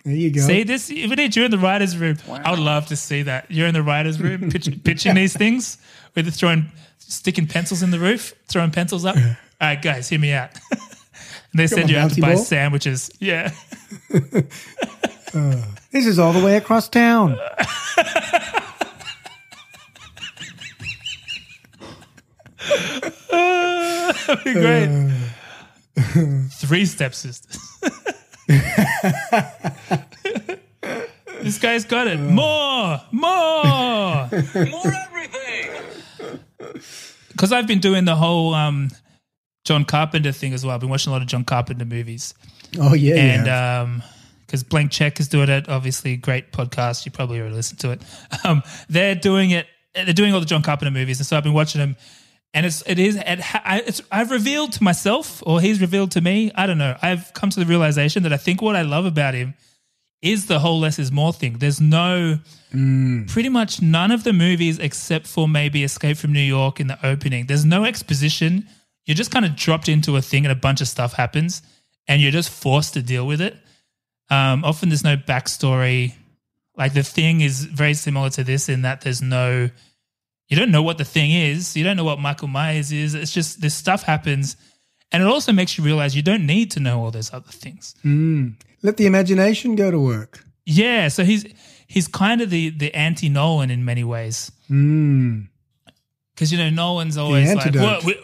there you go. See this? We need you're in the writers' room. I would love to see that. You're in the writers' room pitch, pitching these things. Where they're throwing, sticking pencils in the roof, throwing pencils up. All right, guys, hear me out. and they Got send you out to buy ball? sandwiches. Yeah. Uh. This is all the way across town. That'd be great. Three stepsisters. this guy's got it. More, more, more everything. Because I've been doing the whole um, John Carpenter thing as well. I've been watching a lot of John Carpenter movies. Oh yeah, and yeah. um, because Blank Check is doing it. Obviously, great podcast. You probably already listened to it. Um, they're doing it. They're doing all the John Carpenter movies, and so I've been watching them. And it's it is it, ha- I- it's I've revealed to myself, or he's revealed to me. I don't know. I've come to the realization that I think what I love about him is the whole less is more thing. There's no pretty much none of the movies except for maybe Escape from New York in the opening. There's no exposition. You're just kind of dropped into a thing and a bunch of stuff happens and you're just forced to deal with it. Um, often there's no backstory. Like the thing is very similar to this in that there's no, you don't know what the thing is. You don't know what Michael Myers is. It's just this stuff happens. And it also makes you realize you don't need to know all those other things. Mm. Let the imagination go to work. Yeah, so he's he's kind of the the anti Nolan in many ways Mm. because you know Nolan's always like, well, we,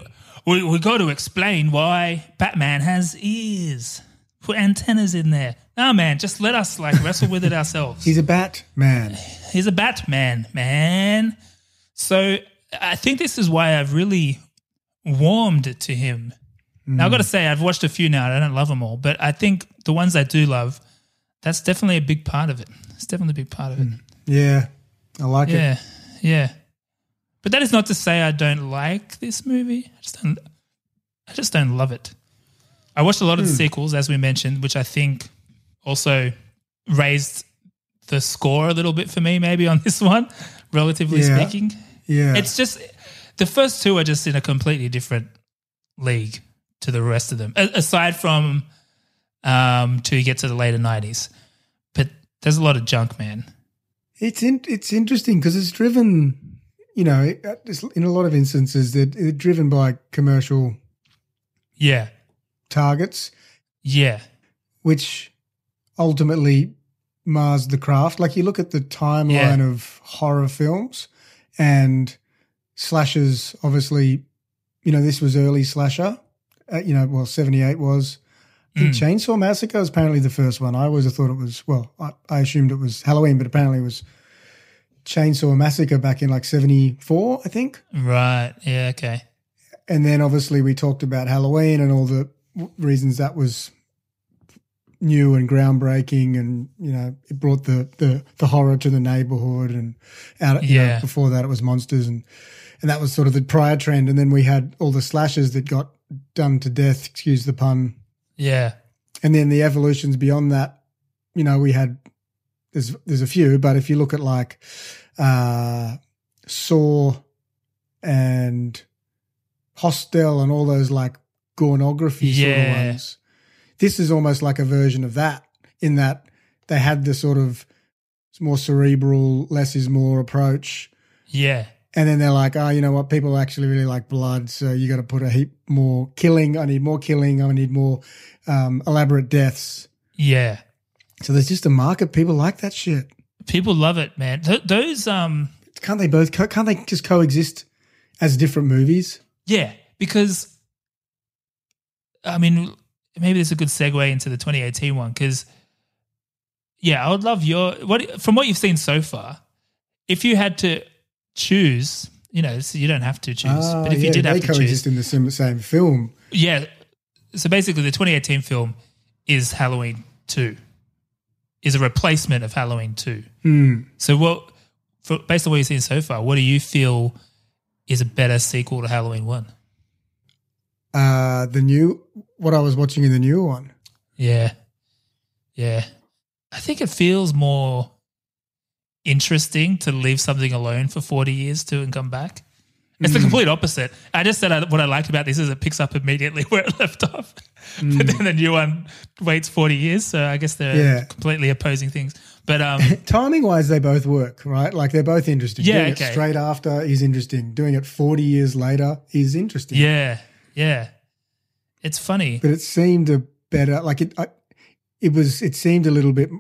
we we got to explain why Batman has ears, put antennas in there. No, man, just let us like wrestle with it ourselves. He's a bat man. He's a Batman, man. So I think this is why I've really warmed to him. Now I've hmm. got to say I've watched a few now. and I don't love them all, but I think the ones I do love, that's definitely a big part of it. It's definitely a big part of it. Hmm. Yeah, I like yeah, it. Yeah. Yeah. But that is not to say I don't like this movie. I just don't. I just don't love it. I watched a lot of the Hmm. sequels, as we mentioned, which I think also raised the score a little bit for me, maybe on this one, relatively Yeah. speaking. Yeah. It's just the first two are just in a completely different league to the rest of them, a- aside from um, to get to the later nineties. But there's a lot of junk, man. It's in, it's interesting because it's driven, you know, it- it's- in a lot of instances that it's driven by commercial Yeah, targets, yeah, which ultimately mars the craft. Like you look at the timeline Yeah. of horror films and slashers, obviously, you know, this was early slasher. Uh, you know, well, 78 was. Mm. Chainsaw Massacre was apparently the first one. I always thought it was, well, I, I assumed it was Halloween, but apparently it was Chainsaw Massacre back in like 74, I think. right. Yeah, okay. And then obviously we talked about Halloween and all the reasons that was new and groundbreaking, and you know it brought the the, the horror to the neighborhood. And out you know, Yeah. before that it was monsters, and and that was sort of the prior trend. And then we had all the slashes that got done to death. Excuse the pun. Yeah, And then the evolutions beyond that, you know, we had there's there's a few, but if you look at like uh Saw and Hostel and all those like pornography sort of ones, this is almost like a version of that in that they had the sort of more cerebral, less is more approach. yeah, And then they're like, oh, you know what? People actually really like blood. So you got to put a heap more killing. I need more killing. I need more um, elaborate deaths. yeah. So there's just a market. People like that shit. People love it, man. Th- those, um, Can't they both, co- can't they just coexist as different movies? yeah, because I mean, maybe it's a good segue into the 2018 one because, yeah, I would love your what from what you've seen so far. If you had to choose, you know, so you don't have to choose, Ah, but if you did have to choose, in the same, same film. Yeah. So basically, the 2018 film is Halloween 2, is a replacement of Halloween 2. Hmm. So, what, for, based on what you've seen so far, what do you feel is a better sequel to Halloween 1? Uh, the new, what I was watching in the new one. Yeah. Yeah. I think it feels more interesting to leave something alone for 40 years to and come back. It's the Mm. complete opposite. I just said I, what I liked about this is it picks up immediately where it left off. But Mm. then the new one waits 40 years. So I guess they're Yeah. completely opposing things. But um, Timing wise, they both work, right? Like they're both interesting. Yeah, Doing okay. it straight after is interesting. Doing it 40 years later is interesting. yeah, yeah. It's funny. but it seemed a better like it I, it was it seemed a little bit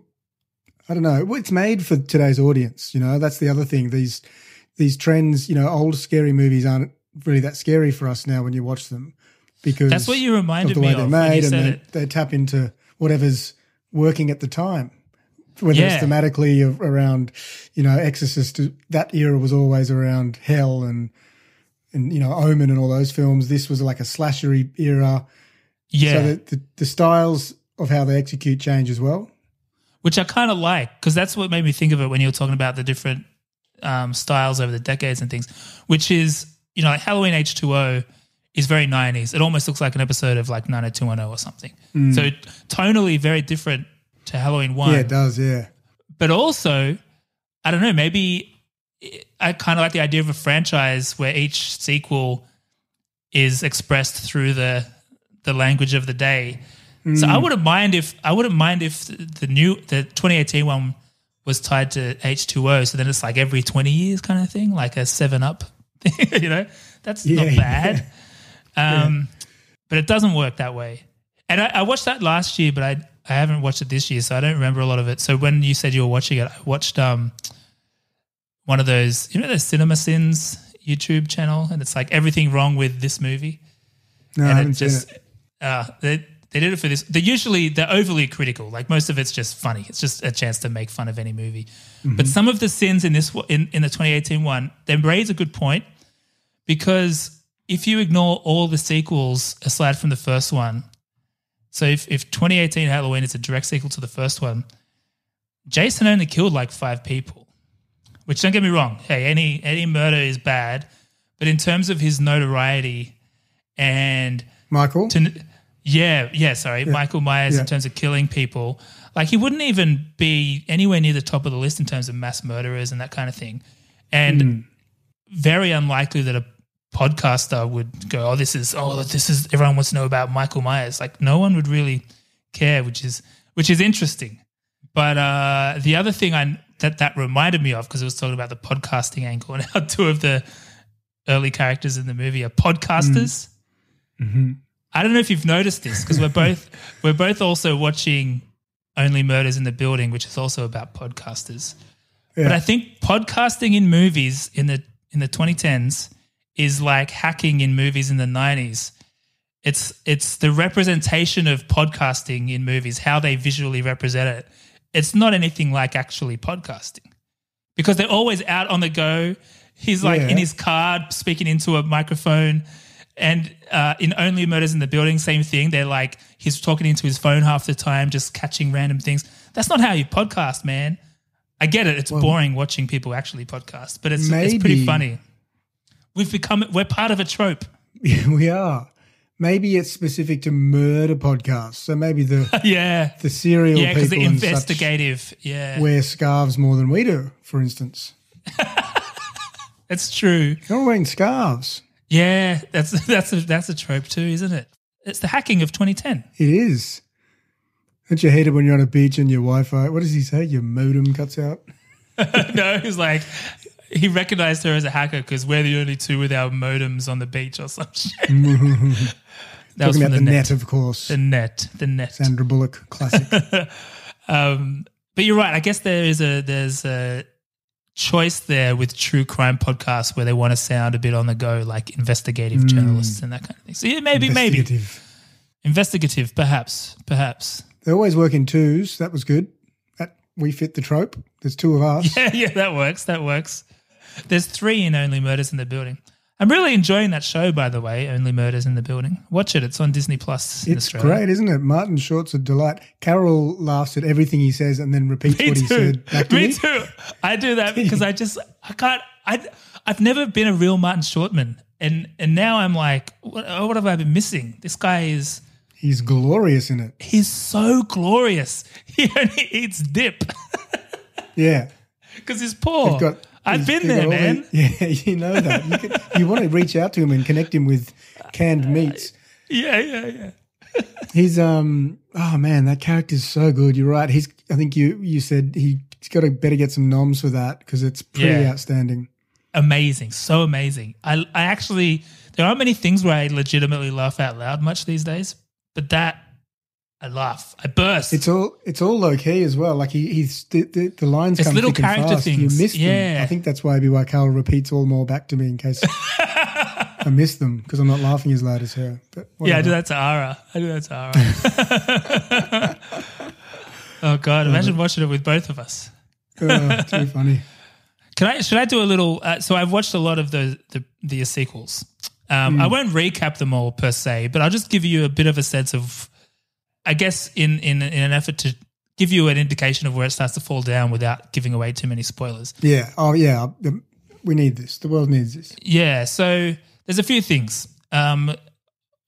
i don't know it's made for today's audience you know that's the other thing these these trends you know old scary movies aren't really that scary for us now when you watch them because That's what you reminded of the way me they're of when you made and said they, it. they tap into whatever's working at the time whether Yeah. it's thematically around you know exorcist that era was always around hell and and you know omen and all those films this was like a slashery era Yeah. so the, the, the styles of how they execute change as well. which I kind of like because that's what made me think of it when you were talking about the different um, styles over the decades and things. Which is, you know, like Halloween H two O is very nineties. It almost looks like an episode of like nine hundred two one zero or something. Mm. So tonally very different to Halloween one Yeah, it does. Yeah. but also i don't know maybe i kind of like the idea of a franchise where each sequel is expressed through the the language of the day so i Mm. wouldn't mind if i wouldn't mind if the new the 2018 one was tied to h2o so then it's like every 20 years kind of thing like a 7 up you know that's Yeah, not bad yeah. um but it doesn't work that way and I, I watched that last year, but I I haven't watched it this year, so I don't remember a lot of it. So when you said you were watching it, I watched um one of those, you know, the Cinema Sins YouTube channel, and it's like everything wrong with this movie. No, I and haven't seen it. Uh, they they did it for this. They're usually they're overly critical. Like most of it's just funny. It's just a chance to make fun of any movie. But Mhm. some of the sins in this in in the 2018 one, they raise a good point because if you ignore all the sequels aside from the first one, so if, if 2018 Halloween is a direct sequel to the first one, Jason only killed like five people. Which don't get me wrong, hey, any any murder is bad, but in terms of his notoriety and Michael? to, yeah, yeah, sorry, Yeah. Michael Myers Yeah. in terms of killing people, like he wouldn't even be anywhere near the top of the list in terms of mass murderers and that kind of thing. And Mm. very unlikely that a podcaster would go, "Oh, this is oh, this is everyone wants to know about Michael Myers." Like no one would really care, which is which is interesting. But uh, the other thing I that that reminded me of because it was talking about the podcasting angle and how two of the early characters in the movie are podcasters. Mhm. I don't know if you've noticed this because we're both we're both also watching Only Murders in the Building, which is also about podcasters. But I think podcasting in movies in the in the 2010s is like hacking in movies in the 90s. It's it's the representation of podcasting in movies, how they visually represent it. It's not anything like actually podcasting because they're always out on the go. He's like Yeah. in his car speaking into a microphone. And uh, in Only Murders in the Building, same thing. They're like, he's talking into his phone half the time, just catching random things. That's not how you podcast, man. I get it. It's boring watching people actually podcast, but it's, it's pretty funny. We've become, we're part of a trope. We are. Maybe it's specific to murder podcasts. So maybe the yeah. the serial Yeah, because the and such investigative. Yeah. wear scarves more than we do, for instance. It's true. You're wearing scarves. Yeah, that's that's a that's a trope too, isn't it? It's the hacking of 2010. It is. Don't you hate it when you're on a beach and your Wi-Fi? What does he say? Your modem cuts out. no, he's like he recognized her as a hacker because we're the only two with our modems on the beach or some shit. That was Talking from about the the net. net, of course. The net, the net. Sandra Bullock classic. um, but you're right. I guess there is a there's a choice there with true crime podcasts where they want to sound a bit on the go, like investigative Mm. journalists and that kind of thing. So yeah, maybe, maybe Investigative. investigative, perhaps, perhaps. They always work in twos. That was good. That we fit the trope. There's two of us. Yeah, yeah, that works. That works. There's three in Only Murders in the Building. I'm really enjoying that show, by the way. Only Murders in the Building. Watch it. It's on Disney Plus in It's Australia. great, isn't it? Martin Short's a delight. Carol laughs at everything he says and then repeats Me what he said back to me me. too. I do that because I just I can't. I I've never been a real Martin Shortman, and and now I'm like, what, what have I been missing? This guy is He's glorious in it. he's so glorious. He only eats dip Yeah. because he's poor. They've got- I've been there, man. yeah, you know that. You, can, you want to reach out to him and connect him with canned meats. Yeah, yeah, yeah. He's um oh man, that character's so good. You're right. He's I think you you said he's got to better get some noms for that because it's pretty Yeah. outstanding. amazing, so amazing. I I actually there aren't many things where I legitimately laugh out loud much these days, but that I laugh, I burst. It's all it's all low key as well. Like he, he's the, the, the lines It's come little character fast. things. You miss them. I think that's why why Carol repeats all more back to me in case I miss them because I'm not laughing as loud as her. But yeah, I do that to Ara. I do that to Ara. oh god, imagine watching it with both of us. Oh, too funny. Can I? Should I do a little? Uh, so I've watched a lot of the the, the sequels. Um, Hmm. I won't recap them all per se, but I'll just give you a bit of a sense of, I guess, in in in an effort to give you an indication of where it starts to fall down without giving away too many spoilers. Yeah. Oh, yeah. We need this. The world needs this. Yeah, so there's a few things. Um,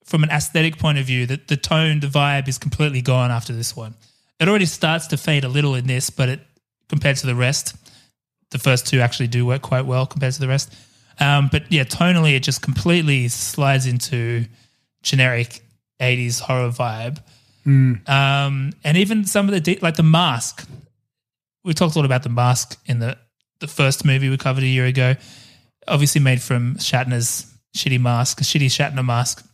from an aesthetic point of view, that the tone, the vibe is completely gone after this one. It already starts to fade a little in this, but it compared to the rest, the first two actually do work quite well compared to the rest. Um, but yeah, tonally, it just completely slides into generic 80s horror vibe. Um, and even some of the de- like the mask. We talked a lot about the mask in the the first movie we covered a year ago. Obviously made from Shatner's shitty mask, a shitty Shatner mask.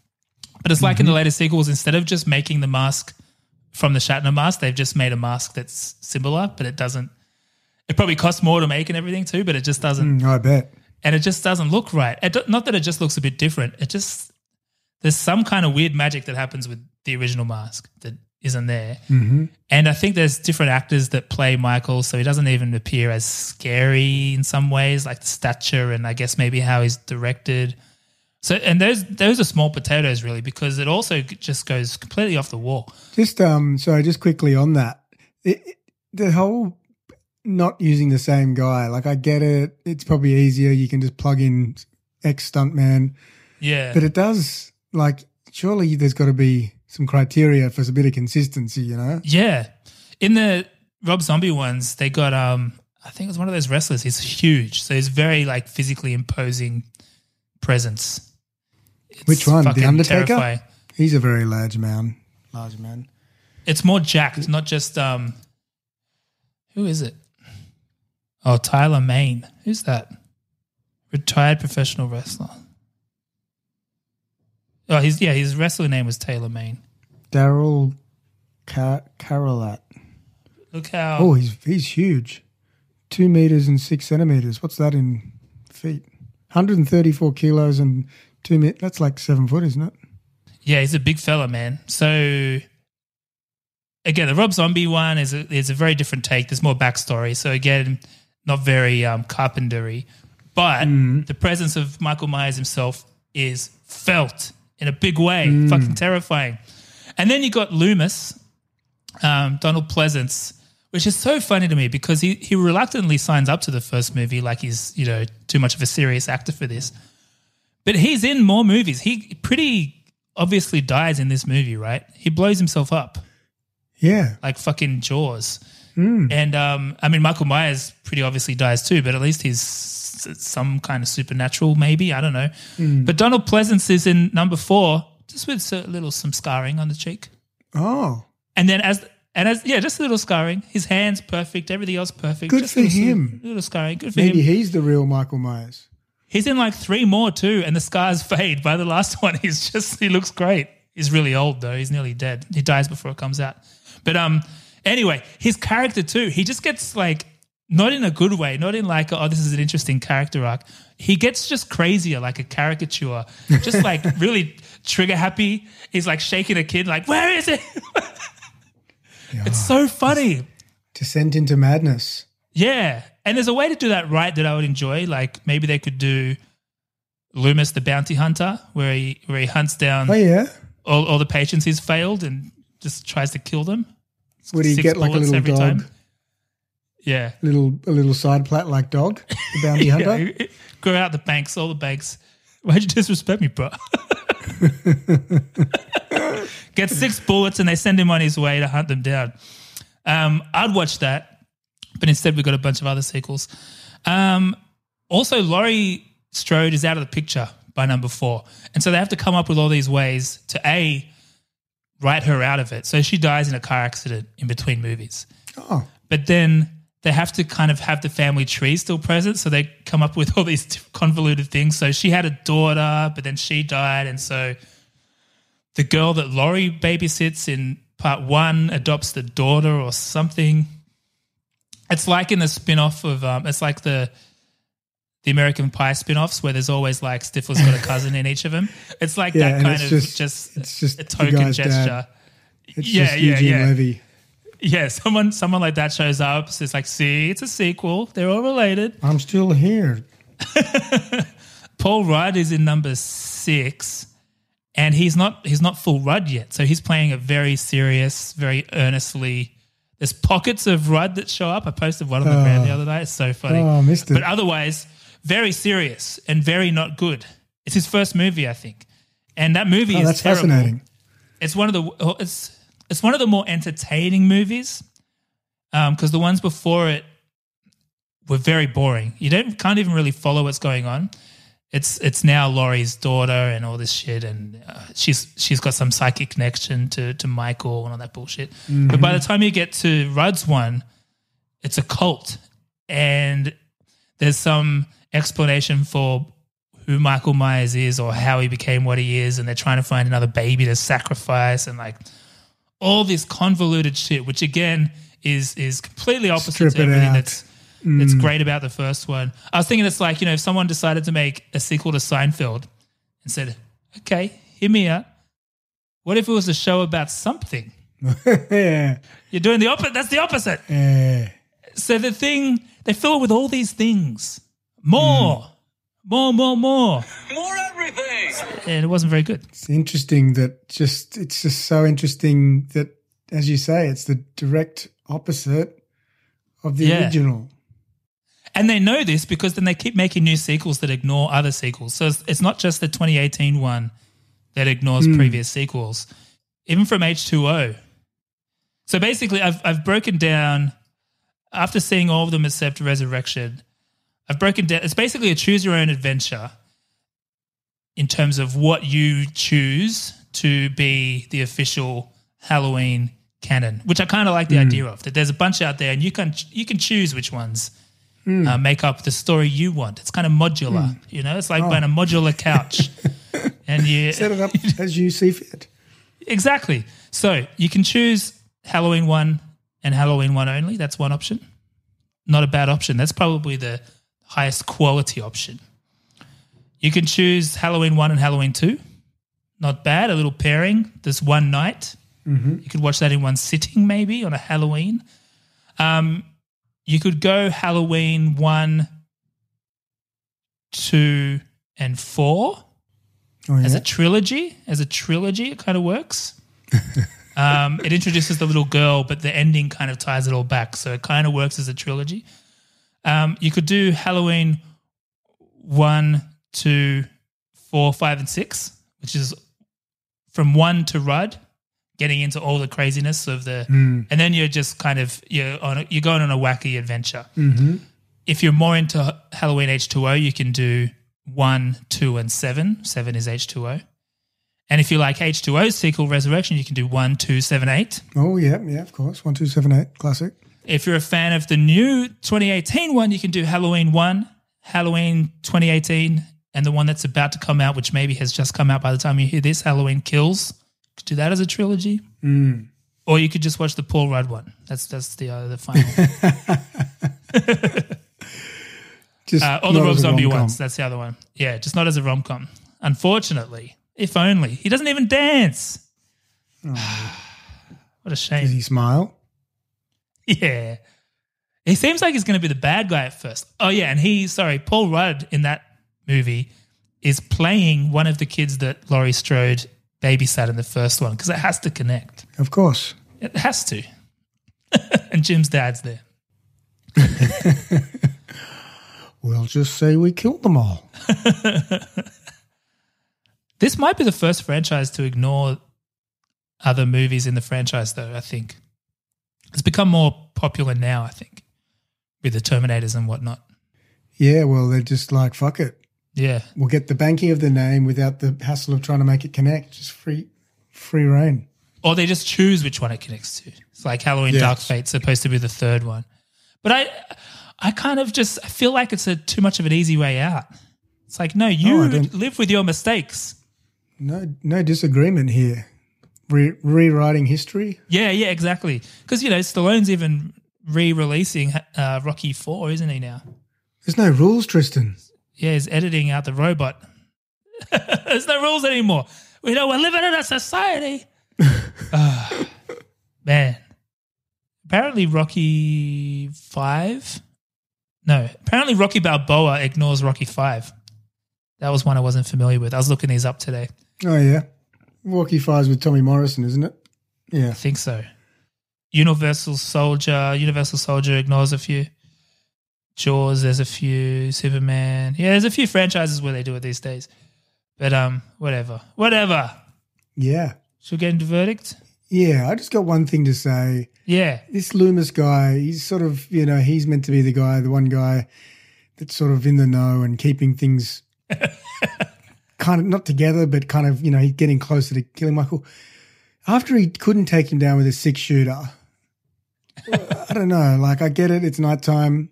But it's like in the later sequels, instead of just making the mask from the Shatner mask, they've just made a mask that's similar, but it doesn't. It probably costs more to make and everything too, but it just doesn't Mm, I bet. and it just doesn't look right. It, not that it just looks a bit different. It just there's some kind of weird magic that happens with the original mask that isn't there. Mm-hmm. And I think there's different actors that play Michael, so he doesn't even appear as scary in some ways, like the stature and I guess maybe how he's directed. So and those those are small potatoes really because it also just goes completely off the wall. Just um, sorry, just quickly on that, it, it- the whole not using the same guy. Like I get it; it's probably easier. You can just plug in ex stuntman, Yeah. but it does like surely there's got to be some criteria for a bit of consistency. You know? Yeah. In the Rob Zombie ones, they got um I think it was one of those wrestlers. He's huge. So he's very like physically imposing presence. It's Which one? The Undertaker. terrifying. He's a very large man. Large man. It's more jacked, not just um who is it? Oh, Tyler Mane. Who's that? Retired professional wrestler. Oh, he's yeah, his wrestler name was Taylor Main. Daryl Car- Karolat. Look how Oh, he's he's huge. Two meters and six centimeters. What's that in feet? 134 kilos and two meters. That's like seven foot, isn't it? Yeah, he's a big fella, man. So again, the Rob Zombie one is a, is a very different take. There's more backstory. So again, not very um, carpentery, but the presence of Michael Myers himself is felt in a big way, fucking terrifying. And then you got Loomis, um, Donald Pleasence, which is so funny to me because he he reluctantly signs up to the first movie like he's you know too much of a serious actor for this. But he's in more movies. He pretty obviously dies in this movie, right? He blows himself up Yeah. like fucking Jaws. And um, I mean, Michael Myers pretty obviously dies too, but at least he's some kind of supernatural, maybe. I don't know. But Donald Pleasence is in number four, just with a little some scarring on the cheek. Oh, And then as and as yeah, just a little scarring. His hands perfect, everything else perfect. Good just for a little, him. Little scarring, good for maybe him. he's the real Michael Myers. He's in like three more too, and the scars fade. By the last one, he's just he looks great. He's really old though. He's nearly dead. He dies before it comes out. But um, anyway, his character too. He just gets like not in a good way, not in like oh this is an interesting character arc. He gets just crazier, like a caricature, just like really trigger happy. He's like shaking a kid, like where is it? It's so funny. Descent into madness. Yeah. And there's a way to do that right that I would enjoy. Like maybe they could do Loomis the bounty hunter, where he where he hunts down Oh yeah. all, all the patients he's failed and just tries to kill them. Would he Six get like a little every dog? time. Yeah. Little a little side plat like dog, the bounty hunter. yeah. Go out the banks, all the banks. Why'd you disrespect me, bro? Get six bullets and they send him on his way to hunt them down. Um, I'd watch that, but instead we got a bunch of other sequels. Um, also, Laurie Strode is out of the picture by number four, and so they have to come up with all these ways to a write her out of it. So she dies in a car accident in between movies Oh, but then they have to kind of have the family tree still present. So they come up with all these convoluted things. So she had a daughter, but then she died. And so the girl that Laurie babysits in part one adopts the daughter or something. It's like in the spin off of, um, it's like the, the American Pie spin-offs where there's always like Stifler's got a cousin in each of them. It's like Yeah, that kind of just- just, it's just a token dad. gesture. it's Yeah, just yeah, Eugene yeah. Levy. Yeah, someone someone like that shows up. So it's like, see, it's a sequel. They're all related. I'm still here. Paul Rudd is in number six, and he's not he's not full Rudd yet. So he's playing a very serious, very earnestly. There's pockets of Rudd that show up. I posted one on the Oh. ground the ah. other day. It's so funny. Oh, I missed it. But otherwise, very serious and very not good. It's his first movie, I think, and that movie Oh, is that's terrible. fascinating. It's one of the oh, it's it's one of the more entertaining movies because the ones before it were very boring. You don't can't even really follow what's going on. It's it's now Laurie's daughter and all this shit, and uh, she's she's got some psychic connection to to Michael and all that bullshit. But by the time you get to Rudd's one, it's a cult, and there's some explanation for who Michael Myers is or how he became what he is, and they're trying to find another baby to sacrifice, and like all this convoluted shit, which again is is completely opposite Strip to everything that's that's Mm. great about the first one. I was thinking it's like you know if someone decided to make a sequel to Seinfeld and said, "Okay, hear me out. What if it was a show about something?" yeah. You're doing the opposite. That's the opposite. Yeah. So the thing they fill it with all these things, more, more, more, more, More everything. and it wasn't very good. It's interesting that just it's just so interesting that as you say, it's the direct opposite of the Yeah. original. And they know this because then they keep making new sequels that ignore other sequels. So it's, it's not just the 2018 one that ignores Hmm. previous sequels, even from H2O. So basically, I've, I've broken down, after seeing all of them except Resurrection, I've broken down, it's basically a choose your own adventure in terms of what you choose to be the official Halloween canon, which I kind of like the Hmm. idea of. That there's a bunch out there, and you can you can choose which ones Hmm. uh, make up the story you want. It's kind of modular, you know. It's like Oh. buying a modular couch, and you Set it up as you see fit. exactly. So you can choose Halloween one and Halloween one only. That's one option. Not a bad option. That's probably the highest quality option. You can choose Halloween one and Halloween two. Not bad. A little pairing. This one night. Mm-hmm. You could watch that in one sitting, maybe on a Halloween. Um, you could go Halloween one, two, and 4 as yeah. a trilogy. As a trilogy, it kind of works. um, it introduces the little girl, but the ending kind of ties it all back. So it kind of works as a trilogy. Um, you could do Halloween one, two, four, five, and six, which is from one to Rudd, getting into all the craziness of the, Mm. and then you're just kind of you're on a, you're going on a wacky adventure. Mm-hmm. If you're more into Halloween H2O, you can do one, two, and seven. Seven is H2O. And if you like H2O sequel Resurrection, you can do one, two, seven, eight. Oh yeah, yeah, of course. One two seven eight classic. If you're a fan of the new 2018 one, you can do Halloween 1, Halloween 2018, and the one that's about to come out, which maybe has just come out by the time you hear this, Halloween Kills. You could do that as a trilogy. Mm. Or you could just watch the Paul Rudd one. That's that's the uh, the final. Just uh, or the Rob Zombie rom-com. ones. That's the other one. Yeah, just not as a rom com. Unfortunately, if only he doesn't even dance. what a shame. Does he smile? Yeah. He seems like he's going to be the bad guy at first. Oh, yeah. And he, sorry, Paul Rudd in that movie is playing one of the kids that Laurie Strode babysat in the first one because it has to connect. Of course. It has to. and Jim's dad's there. We'll just say we killed them all. This might be the first franchise to ignore other movies in the franchise, though, I think. It's become more popular now, I think, with the Terminators and whatnot. Yeah, well, they're just like fuck it. Yeah. We'll get the banking of the name without the hassle of trying to make it connect. Just free, free reign. or they just choose which one it connects to. It's like Halloween. Dark Fate's supposed to be the third one. But I I kind of just I feel like it's a too much of an easy way out. It's like, no, you Oh, live with your mistakes. No, no disagreement here. Re- rewriting history. Yeah, yeah, exactly. Because you know, Stallone's even re-releasing uh, Rocky Four, isn't he now? There's no rules, Tristan. Yeah, he's editing out the robot. There's no rules anymore. We know we're living in a society. Ah, man. Apparently, Rocky Five. No, apparently Rocky Balboa ignores Rocky Five. That was one I wasn't familiar with. I was looking these up today. Oh yeah, Rocky Five's with Tommy Morrison, isn't it? Yeah, I think so. Universal Soldier. Universal Soldier ignores a few. Jaws, there's a few. Superman. Yeah, there's a few franchises where they do it these days. But um, whatever, whatever. Yeah. Should we get into verdict? Yeah, I just got one thing to say. Yeah. This Loomis guy, he's sort of, you know, he's meant to be the guy, the one guy that's sort of in the know and keeping things kind of not together, but kind of, you know, he's getting closer to killing Michael. After he couldn't take him down with a six shooter, I don't know. Like, I get it. It's nighttime.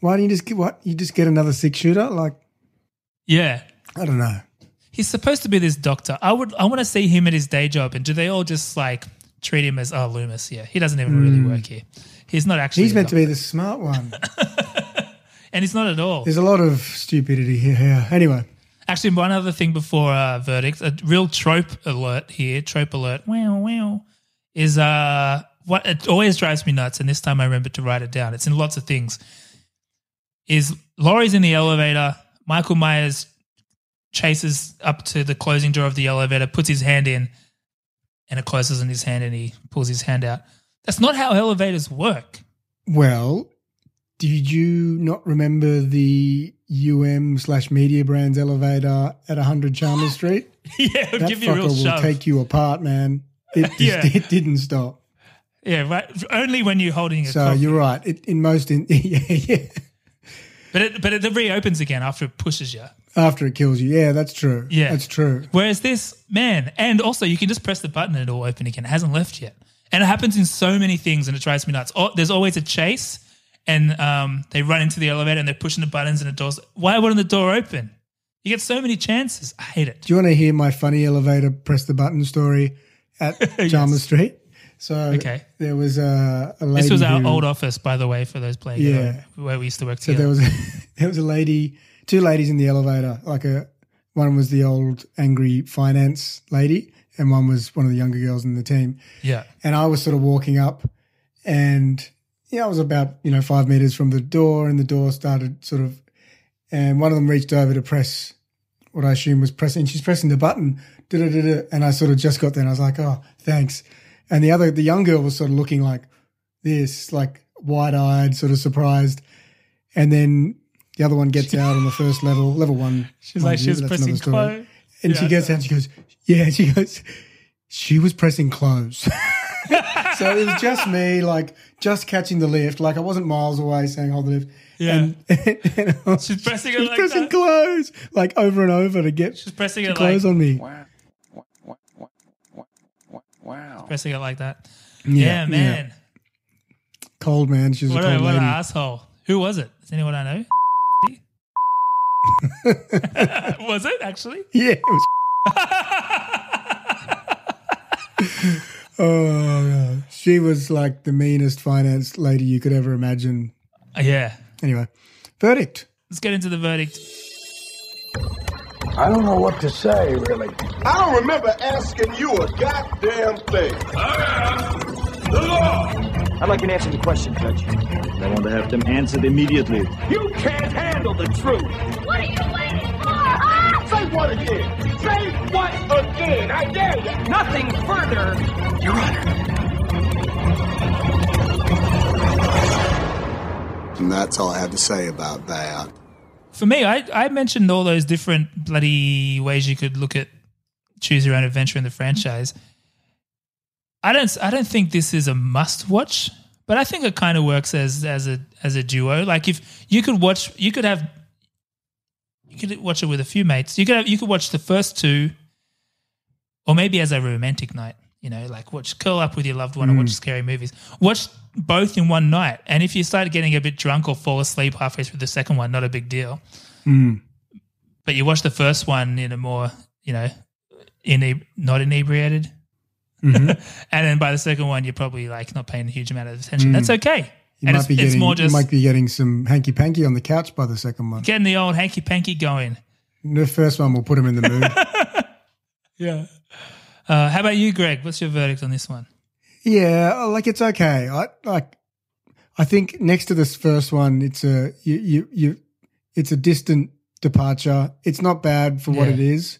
Why don't you just get what? You just get another six shooter? Like, Yeah. I don't know. He's supposed to be this doctor. I would I want to see him at his day job and do they all just like treat him as oh Loomis, yeah. He doesn't even really Mm. work here. He's not actually He's a meant to be the smart one. and he's not at all. There's a lot of stupidity here. Yeah. Anyway, Actually, one other thing before uh, verdict, a real trope alert here, trope alert, wow, wow, is uh, what it always drives me nuts, and this time I remember to write it down. It's in lots of things. Is Laurie's in the elevator, Michael Myers chases up to the closing door of the elevator, puts his hand in, and it closes on his hand, and he pulls his hand out. That's not how elevators work. well, did you not remember the UM slash Mediabrands elevator at 100 Chalmers Street? yeah, that give you a fucker real will shove. take you apart, man. It just, Yeah. it didn't stop. yeah, right. Only when you're holding a So coffee. you're right. It, in most, in, yeah, yeah. But it, but it reopens again after it pushes you. After it kills you, yeah, that's true. Yeah. that's true. Whereas this, man, and also you can just press the button and it'll open again. It hasn't left yet. And it happens in so many things and it drives me nuts. Oh, there's always a chase and um, they run into the elevator and they're pushing the buttons and the doors. Why wouldn't the door open? You get so many chances. I hate it. Do you want to hear my funny elevator press the button story at Chalmers Street? So Okay. there was a, a lady. This was our who- old office, by the way, for those playing Yeah. where we used to work together. So there was a, there was a lady, two ladies in the elevator. Like a one was the old angry finance lady, and one was one of the younger girls in the team. yeah. And I was sort of walking up, and yeah, I was about you know five meters from the door, and the door started sort of, and one of them reached over to press what I assume was pressing. She's pressing the button, and I sort of just got there, and I was like, oh, thanks. And the other, the young girl was sort of looking like this, like wide-eyed, sort of surprised. And then the other one gets out on the first level, level one. She's like, she was that's pressing close. And Yeah, she gets out, and she goes, yeah, she goes, she was pressing close. so it was just me, like, just catching the lift. Like, I wasn't miles away saying, hold the lift. Yeah. And, and I was- She's pressing she it was like pressing that. close, like over and over to get She's pressing to it close like on me. Wow. Wow! pressing it like that. Yeah, Yeah, man. Cold man. She was What, a a, cold what an asshole. Who was it? Is anyone I know? was it actually? Yeah, it was. Oh, she was like the meanest finance lady you could ever imagine. Uh, yeah. Anyway, verdict. Let's get into the verdict. I don't know what to say, really. I don't remember asking you a goddamn thing. The law. I'd like an answer to the question, Judge. I want to have them answered immediately. You can't handle the truth. What are you waiting for, huh? Say what again? Say what again? I dare you. Nothing further, Your Honor. And that's all I have to say about that. For me, I, I mentioned all those different bloody ways you could look at choose your own adventure in the franchise. I don't I don't think this is a must watch, but I think it kind of works as as a as a duo. Like if you could watch, you could have you could watch it with a few mates. You could have you could watch the first two, or maybe as a romantic night. You know, like watch curl up with your loved one and watch Mm. scary movies. Watch both in one night, and if you start getting a bit drunk or fall asleep halfway through the second one, not a big deal. Mm. But you watch the first one in a more, you know, ine- not inebriated. Mhm. and then by the second one, you're probably like not paying a huge amount of attention. Mm. That's okay. You and might it's, be getting more you might be getting some hanky panky on the couch by the second one. getting the old hanky panky going. The first one will put him in the mood. Yeah. Uh, how about you, Greg? What's your verdict on this one? Yeah, like it's okay. I like. I think next to this first one, it's a you you you. It's a distant departure. It's not bad for what it is,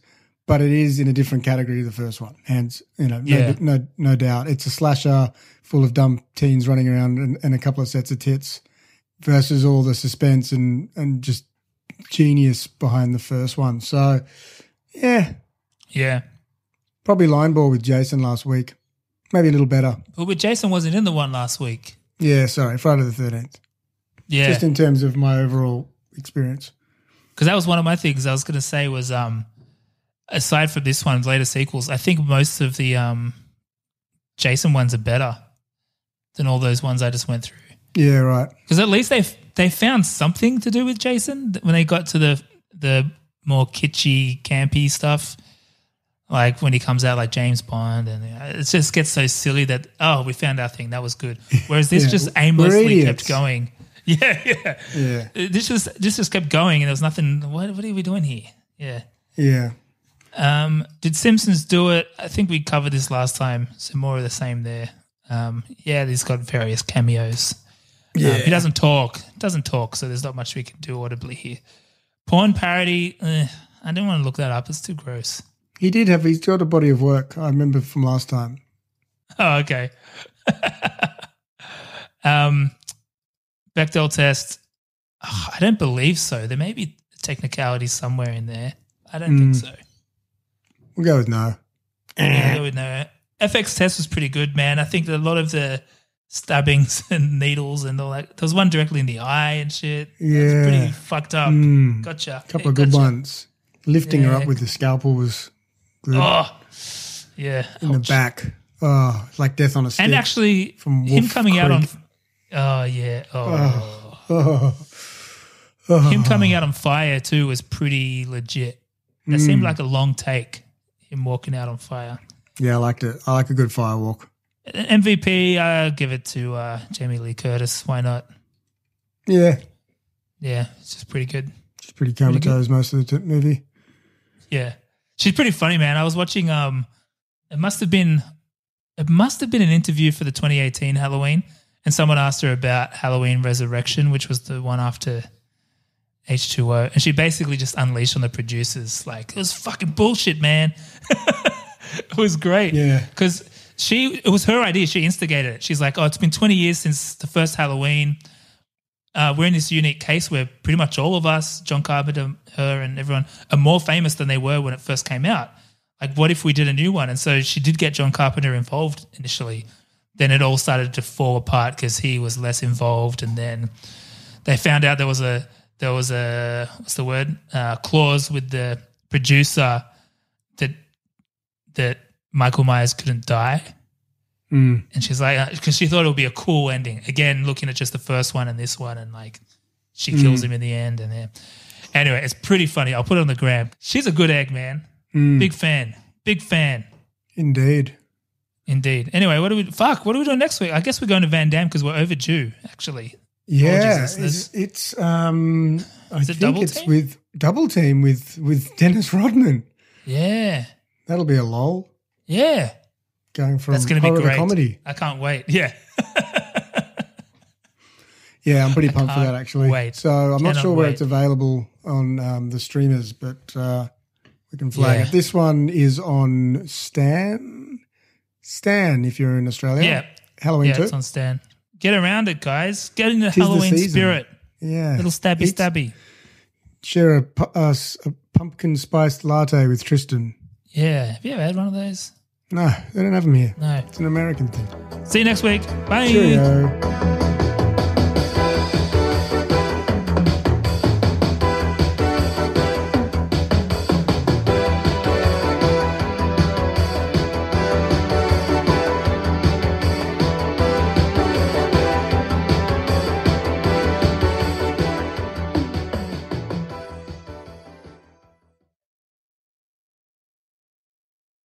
but it is in a different category to the first one. And you know, no, no, no doubt, it's a slasher full of dumb teens running around and, and a couple of sets of tits versus all the suspense and and just genius behind the first one. So, yeah, Yeah. probably line ball with Jason last week, maybe a little better. Well, but Jason wasn't in the one last week. Yeah, sorry, Friday the Thirteenth. Yeah. just in terms of my overall experience. because that was one of my things I was going to say was um aside from this one later sequels I think most of the um Jason ones are better than all those ones I just went through Yeah, right. because at least they they found something to do with Jason when they got to the the more kitschy campy stuff like when he comes out like James Bond and it just gets so silly that oh we found our thing that was good whereas this Yeah, just aimlessly kept going yeah yeah Yeah, this just this just kept going, and there was nothing. What what are we doing here? Yeah. yeah. Um, did Simpsons do it? I think we covered this last time, so more of the same there. Um, yeah, he's got various cameos. Um, Yeah. he doesn't talk. Doesn't talk, so there's not much we can do audibly here. Porn parody. eh, I didn't want to look that up. It's too gross. He did have. He's got a body of work. I remember from last time. Oh, okay. um, Bechdel test. Oh, I don't believe so. There may be technicalities somewhere in there. I don't think Mm. so. We'll go with no. Yeah, I would know. FX test was pretty good, man. I think that a lot of the stabbings and needles and all that. There was one directly in the eye and shit. It was Yeah. pretty fucked up. Mm. Gotcha. A couple Yeah, of good gotcha. ones. Lifting her up with the scalpel was good. Oh, yeah. in the back. Oh, it's like death on a stick. And actually, from him Wolf coming out on. Oh yeah. Oh. Oh. Oh. Him coming out on fire too was pretty legit. That seemed Mm. like a long take. Him walking out on fire. Yeah, I liked it. I like a good firewalk. MVP, I give it to uh, Jamie Lee Curtis. Why not? Yeah, Yeah, it's just pretty good. she's pretty Pretty comatose most of the t- movie. Yeah. She's pretty funny, man. I was watching um it must have been it must have been an interview for the 2018 Halloween and someone asked her about Halloween Resurrection, which was the one after H2O, and she basically just unleashed on the producers like it was fucking bullshit, man. it was great. Yeah. Cuz she it was her idea, she instigated it. She's like, "Oh, it's been 20 years since the first Halloween." uh, we're in this unique case where pretty much all of us, John Carpenter, her, and everyone, are more famous than they were when it first came out. Like, what if we did a new one? And so she did get John Carpenter involved initially. Then it all started to fall apart because he was less involved, and then they found out there was a there was a what's the word uh, clause with the producer that that Michael Myers couldn't die. Mm. And she's like, because she thought it would be a cool ending. Again, looking at just the first one and this one, and like she kills Mm. him in the end. And yeah. Anyway, it's pretty funny. I'll put it on the gram. She's a good egg, man. Mm. Big fan. Big fan. Indeed. Indeed. Anyway, what do we, fuck, what are we doing next week? I guess we're going to Van Damme because we're overdue, actually. Yeah, it's, it's um, I Is it think Double it's Team? with double team with with Dennis Rodman. Yeah. That'll be a lol. Yeah. Going from That's going to be horror to great. comedy. I can't wait. Yeah. Yeah, I'm pretty pumped for that actually. wait. So I'm not Cannot sure where wait. it's available on um, the streamers, but uh, we can flag Yeah. it. This one is on Stan. Stan, if you're in Australia. Yeah. Halloween yeah, too. it's on Stan. Get around it, guys. Get in the Tis the Halloween season. spirit. Yeah. Little stabby Eat- stabby. Share a, uh, a pumpkin spiced latte with Tristan. Yeah. Have you ever had one of those? No, they don't have them here. No. It's an American thing. See you next week. Bye. Cheerio.